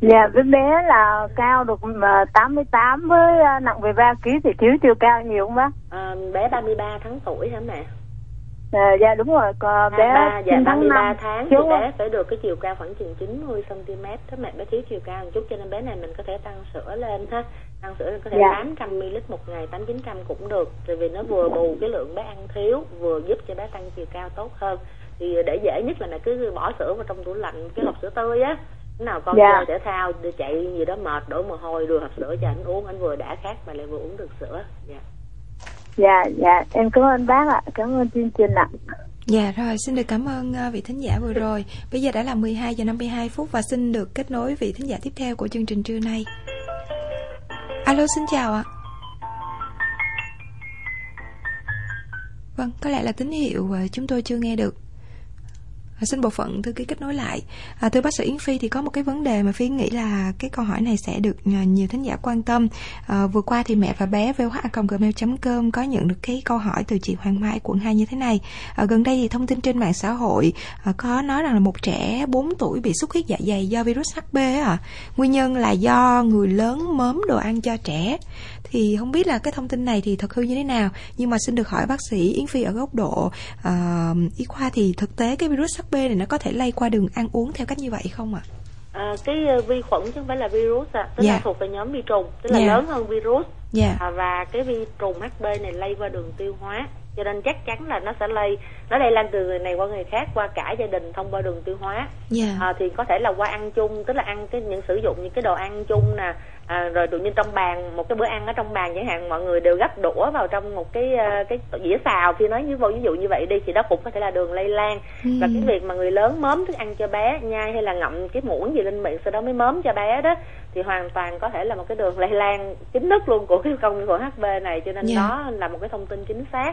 Dạ với bé là cao được mà 88 với à, nặng về 3 kg thì thiếu chiều cao nhiều không bác? à, bé 33 tháng tuổi hả mẹ À, dạ đúng rồi, còn bé 23, dạ 9 tháng 33 5 tháng thì bé phải được cái chiều cao khoảng chừng 90 cm thế mẹ bé thiếu chiều cao một chút cho nên bé này mình có thể tăng sữa lên ha. Tăng sữa lên có thể Dạ. 800 ml một ngày 8 900 cũng được tại vì nó vừa bù cái lượng bé ăn thiếu vừa giúp cho bé tăng chiều cao tốt hơn. Thì để dễ nhất là mẹ cứ bỏ sữa vào trong tủ lạnh cái hộp sữa tươi á. Nào con Dạ. chơi thể thao chạy gì đó mệt đổ mồ hôi đưa hộp sữa cho anh uống anh vừa đã khát mà lại vừa uống được sữa. Dạ Dạ dạ em cảm ơn bác ạ, cảm ơn chương trình ạ. Dạ rồi, xin được cảm ơn ờ, vị thính giả vừa rồi. Bây giờ đã là 12 giờ 52 phút và xin được kết nối vị thính giả tiếp theo của chương trình trưa nay. Alo, xin chào ạ. Vâng, có lẽ là tín hiệu ờ, chúng tôi chưa nghe được. À, xin bộ phận thư ký kết nối lại. À, thưa bác sĩ Yến Phi thì có một cái vấn đề mà Phi nghĩ là cái câu hỏi này sẽ được ờ, nhiều thính giả quan tâm. À, vừa qua thì mẹ và bé voh.gmail.com có nhận được cái câu hỏi từ chị Hoàng Mai quận 2 như thế này. À, gần đây thì thông tin trên mạng xã hội à, có nói rằng là một trẻ 4 tuổi bị xuất huyết dạ dày do virus HB á. Nguyên nhân là do người lớn mớm đồ ăn cho trẻ. Thì không biết là cái thông tin này thì thật hư như thế nào? Nhưng mà xin được hỏi bác sĩ Yến Phi ở góc độ uh, y khoa thì thực tế cái virus HB này nó có thể lây qua đường ăn uống theo cách như vậy không ạ? À, cái ờ, vi khuẩn chứ không phải là virus à, tức Dạ. là thuộc về nhóm vi trùng, tức là Dạ. lớn hơn virus. Dạ. À, và cái vi trùng HB này lây qua đường tiêu hóa, cho nên chắc chắn là nó sẽ lây, nó lây lan từ người này qua người khác qua cả gia đình thông qua đường tiêu hóa. Dạ. À, thì có thể là qua ăn chung, tức là ăn cái những sử dụng những cái đồ ăn chung nè, à, rồi tự nhiên trong bàn một cái bữa ăn ở trong bàn chẳng hạn mọi người đều gấp đũa vào trong một cái ờ, cái dĩa xào. Thì nói như vô ví dụ như vậy đi thì đó cũng có thể là đường lây lan. Ừ. và cái việc mà người lớn mớm thức ăn cho bé nhai hay là ngậm cái muỗng gì lên miệng sau đó mới mớm cho bé đó thì hoàn toàn có thể là một cái đường lây lan chính thức luôn của cái vi khuẩn HB này. Cho nên Dạ. đó là một cái thông tin chính xác.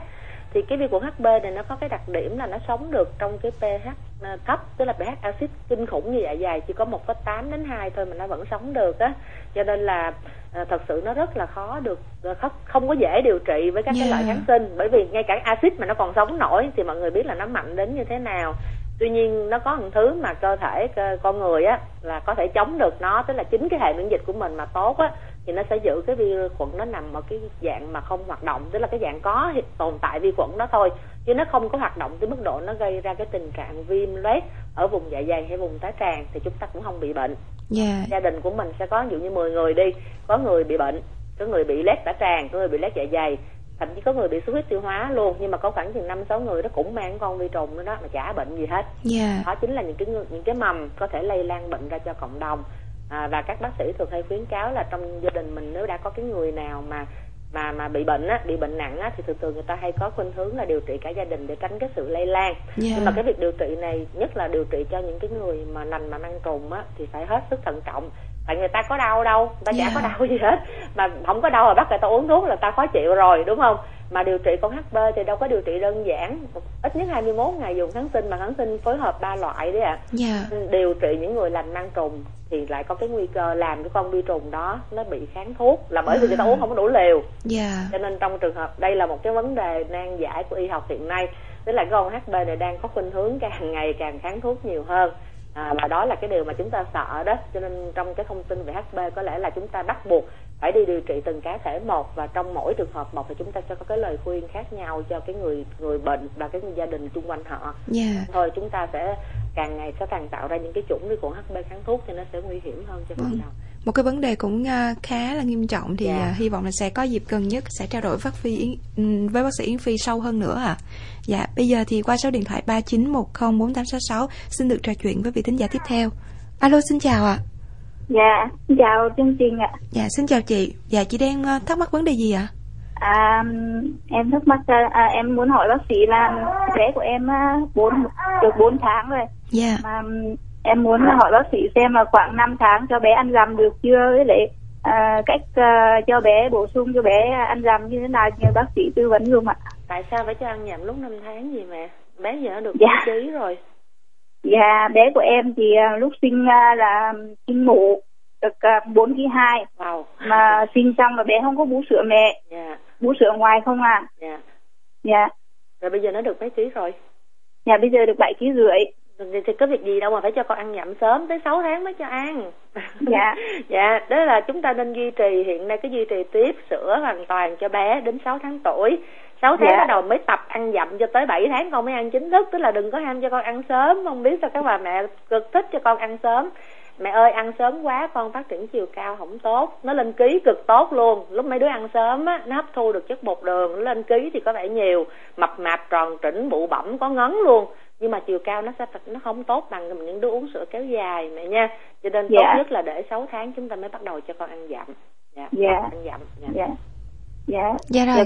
Thì cái vi khuẩn HB này nó có cái đặc điểm là nó sống được trong cái pH à, thấp tức là pH axit kinh khủng như dạ dày chỉ có 1,8 đến 2 thôi mà nó vẫn sống được á cho nên là à, thật sự nó rất là khó được à, không có dễ điều trị với các cái Yeah. loại kháng sinh. Bởi vì ngay cả axit mà nó còn sống nổi thì mọi người biết là nó mạnh đến như thế nào. Tuy nhiên nó có một thứ mà cơ thể cơ- con người á là có thể chống được nó tức là chính cái hệ miễn dịch của mình mà tốt á thì nó sẽ giữ cái vi khuẩn nó nằm ở cái dạng mà không hoạt động tức là cái dạng có tồn tại vi khuẩn đó thôi. Chứ nó không có hoạt động tới mức độ nó gây ra cái tình trạng viêm loét ở vùng dạ dày hay vùng tá tràng thì chúng ta cũng không bị bệnh Dạ. gia đình của mình sẽ có ví dụ như 10 người đi có người bị bệnh có người bị loét tá tràng có người bị loét dạ dày thậm chí có người bị xuất huyết tiêu hóa luôn nhưng mà có khoảng chừng năm sáu người đó cũng mang con vi trùng đó, đó mà chả bệnh gì hết Dạ. đó chính là những cái những cái mầm có thể lây lan bệnh ra cho cộng đồng à, và các bác sĩ thường hay khuyến cáo là trong gia đình mình nếu đã có cái người nào mà mà mà bị bệnh á bị bệnh nặng á thì thường thường người ta hay có khuynh hướng là điều trị cả gia đình để tránh cái sự lây lan Dạ. nhưng mà cái việc điều trị này nhất là điều trị cho những cái người mà lành mà mang trùng á thì phải hết sức thận trọng tại người ta có đau đâu người ta Dạ. chả có đau gì hết. Mà không có đau rồi bắt người ta uống thuốc là ta khó chịu rồi đúng không? Mà điều trị con HB thì đâu có điều trị đơn giản. Ít nhất 21 ngày dùng kháng sinh mà kháng sinh phối hợp ba loại đấy ạ. Dạ. điều trị những người lành mang trùng thì lại có cái nguy cơ làm cái con vi trùng đó nó bị kháng thuốc là bởi vì người ta uống không có đủ liều. Dạ. cho nên trong trường hợp đây là một cái vấn đề nan giải của y học hiện nay. Tức là con HB này đang có khuynh hướng càng ngày càng kháng thuốc nhiều hơn à, và đó là cái điều mà chúng ta sợ đó cho nên trong cái thông tin về HB có lẽ là chúng ta bắt buộc phải đi điều trị từng cá thể một và trong mỗi trường hợp một thì chúng ta sẽ có cái lời khuyên khác nhau cho cái người người bệnh và cái gia đình xung quanh họ Dạ. thôi chúng ta sẽ càng ngày sẽ càng tạo ra những cái chủng vi khuẩn HB kháng thuốc thì nó sẽ nguy hiểm hơn cho cộng Vâng. đồng Một cái vấn đề cũng à, khá là nghiêm trọng thì Dạ. à, hy vọng là sẽ có dịp gần nhất sẽ trao đổi bác Phi ừm, với bác sĩ Yến Phi sâu hơn nữa à. Dạ, bây giờ thì qua số điện thoại 39104866 xin được trò chuyện với vị thính giả tiếp theo. Alo, xin chào ạ. Dạ, xin chào chương trình ạ. Dạ, xin chào chị. Dạ, chị đang à, thắc mắc vấn đề gì ạ? À, em thắc mắc à, em muốn hỏi bác sĩ là bé của em à, bốn được 4 tháng rồi. Dạ. Mà em muốn hỏi bác sĩ xem là khoảng 5 tháng cho bé ăn rằm được chưa? Với lại à, cách à, cho bé bổ sung cho bé ăn rằm như thế nào? Nhờ bác sĩ tư vấn luôn ạ. tại sao phải cho ăn nhầm lúc 5 tháng gì mà bé giờ nó được Dạ. ký rồi. Dạ, bé của em thì à, lúc sinh à, là sinh mổ được 4 kg 2 wow. Mà sinh xong là bé không có bú sữa mẹ, dạ. Bú sữa ngoài không à. dạ. Dạ, rồi bây giờ nó được mấy ký rồi. Dạ bây giờ được 7 kg rưỡi. Thì, thì có việc gì đâu mà phải cho con ăn nhậm sớm tới 6 tháng mới cho ăn. Dạ. dạ đó là chúng ta nên duy trì hiện nay cái duy trì tiếp sữa hoàn toàn cho bé đến 6 tháng tuổi. 6 tháng Dạ. bắt đầu mới tập ăn dặm cho tới 7 tháng con mới ăn chính thức tức là đừng có ham cho con ăn sớm. Không biết sao các bà mẹ cực thích cho con ăn sớm. Mẹ ơi ăn sớm quá con phát triển chiều cao không tốt. Nó lên ký cực tốt luôn. Lúc mấy đứa ăn sớm á nó hấp thu được chất bột đường nó lên ký thì có vẻ nhiều. Mập mạp tròn trĩnh bụ bẩm có ngấn luôn nhưng mà chiều cao nó sẽ nó không tốt bằng những đứa uống sữa kéo dài mẹ nha cho nên tốt Dạ. nhất là để 6 tháng chúng ta mới bắt đầu cho con ăn dặm dạ, Dạ. ăn dặm dạ. Dạ. Dạ. Dạ rồi.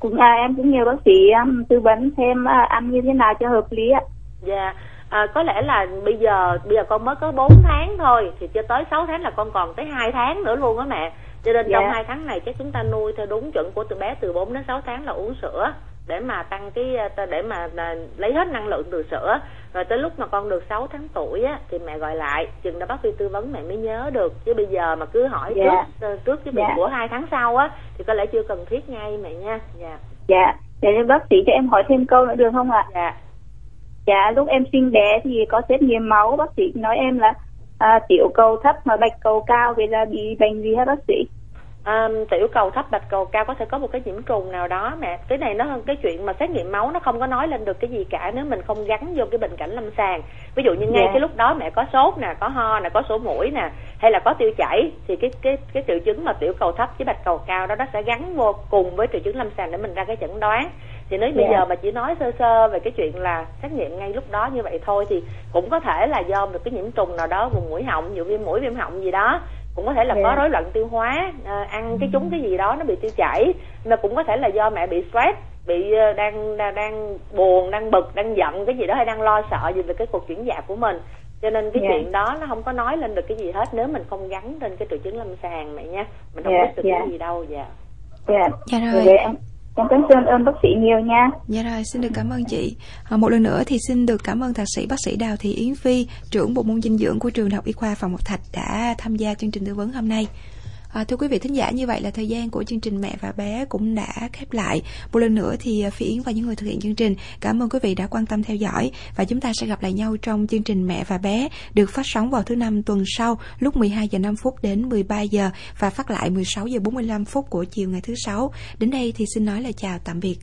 Cũng à, em cũng nhờ bác sĩ um, tư vấn thêm à, ăn như thế nào cho hợp lý ạ. Dạ, à, có lẽ là bây giờ bây giờ con mới có 4 tháng thôi thì cho tới 6 tháng là con còn tới 2 tháng nữa luôn á mẹ. Cho nên Dạ. trong hai tháng này chắc chúng ta nuôi theo đúng chuẩn của từ bé từ 4 đến 6 tháng là uống sữa để mà tăng cái à, để mà à, lấy hết năng lượng từ sữa. Rồi tới lúc mà con được 6 tháng tuổi á thì mẹ gọi lại, chừng đó bác Phi tư vấn mẹ mới nhớ được chứ bây giờ mà cứ hỏi Dạ. trước ờ, trước cái việc Dạ. của hai tháng sau á thì có lẽ chưa cần thiết ngay mẹ nha. Dạ. Dạ. Để bác sĩ cho em hỏi thêm câu nữa được không ạ? Dạ. Dạ, lúc em sinh bé thì có xét nghiệm máu, bác sĩ nói em là à, tiểu cầu thấp mà bạch cầu cao, vậy là bị bệnh gì hả bác sĩ? À, tiểu cầu thấp bạch cầu cao có thể có một cái nhiễm trùng nào đó mẹ cái này nó hơn cái chuyện mà xét nghiệm máu nó không có nói lên được cái gì cả nếu mình không gắn vô cái bệnh cảnh lâm sàng ví dụ như ngay Dạ. cái lúc đó mẹ có sốt nè có ho nè có sổ mũi nè hay là có tiêu chảy thì cái cái cái triệu chứng mà tiểu cầu thấp với bạch cầu cao đó nó sẽ gắn vô cùng với triệu chứng lâm sàng để mình ra cái chẩn đoán thì nếu bây Dạ. giờ mà chỉ nói sơ sơ về cái chuyện là xét nghiệm ngay lúc đó như vậy thôi thì cũng có thể là do một cái nhiễm trùng nào đó vùng mũi họng dụ viêm mũi viêm họng gì đó cũng có thể là Dạ. có rối loạn tiêu hóa à, ăn cái trúng cái gì đó nó bị tiêu chảy mà cũng có thể là do mẹ bị stress bị ờ, đang đang, đang buồn đang bực đang giận cái gì đó hay đang lo sợ gì về cái cuộc chuyển dạ của mình cho nên cái Dạ. chuyện đó nó không có nói lên được cái gì hết nếu mình không gắn trên cái triệu chứng lâm sàng mẹ nha mình không Dạ, biết được dạ. cái gì đâu dạ Dạ. Dạ rồi. Vậy em, em cảm ơn ơn bác sĩ nhiều nha. Dạ rồi, xin được cảm ơn chị. À, một lần nữa thì xin được cảm ơn thạc sĩ bác sĩ Đào Thị Yến Phi, trưởng bộ môn dinh dưỡng của trường Đại học Y khoa Phạm Ngọc Thạch đã tham gia chương trình tư vấn hôm nay. À, thưa quý vị thính giả như vậy là thời gian của chương trình mẹ và bé cũng đã khép lại. Một lần nữa thì à, phi yến và những người thực hiện chương trình cảm ơn quý vị đã quan tâm theo dõi và chúng ta sẽ gặp lại nhau trong chương trình mẹ và bé được phát sóng vào thứ năm tuần sau lúc 12 giờ 5 phút đến 13 giờ và phát lại 16 giờ 45 phút của chiều ngày thứ sáu. Đến đây thì xin nói là chào tạm biệt.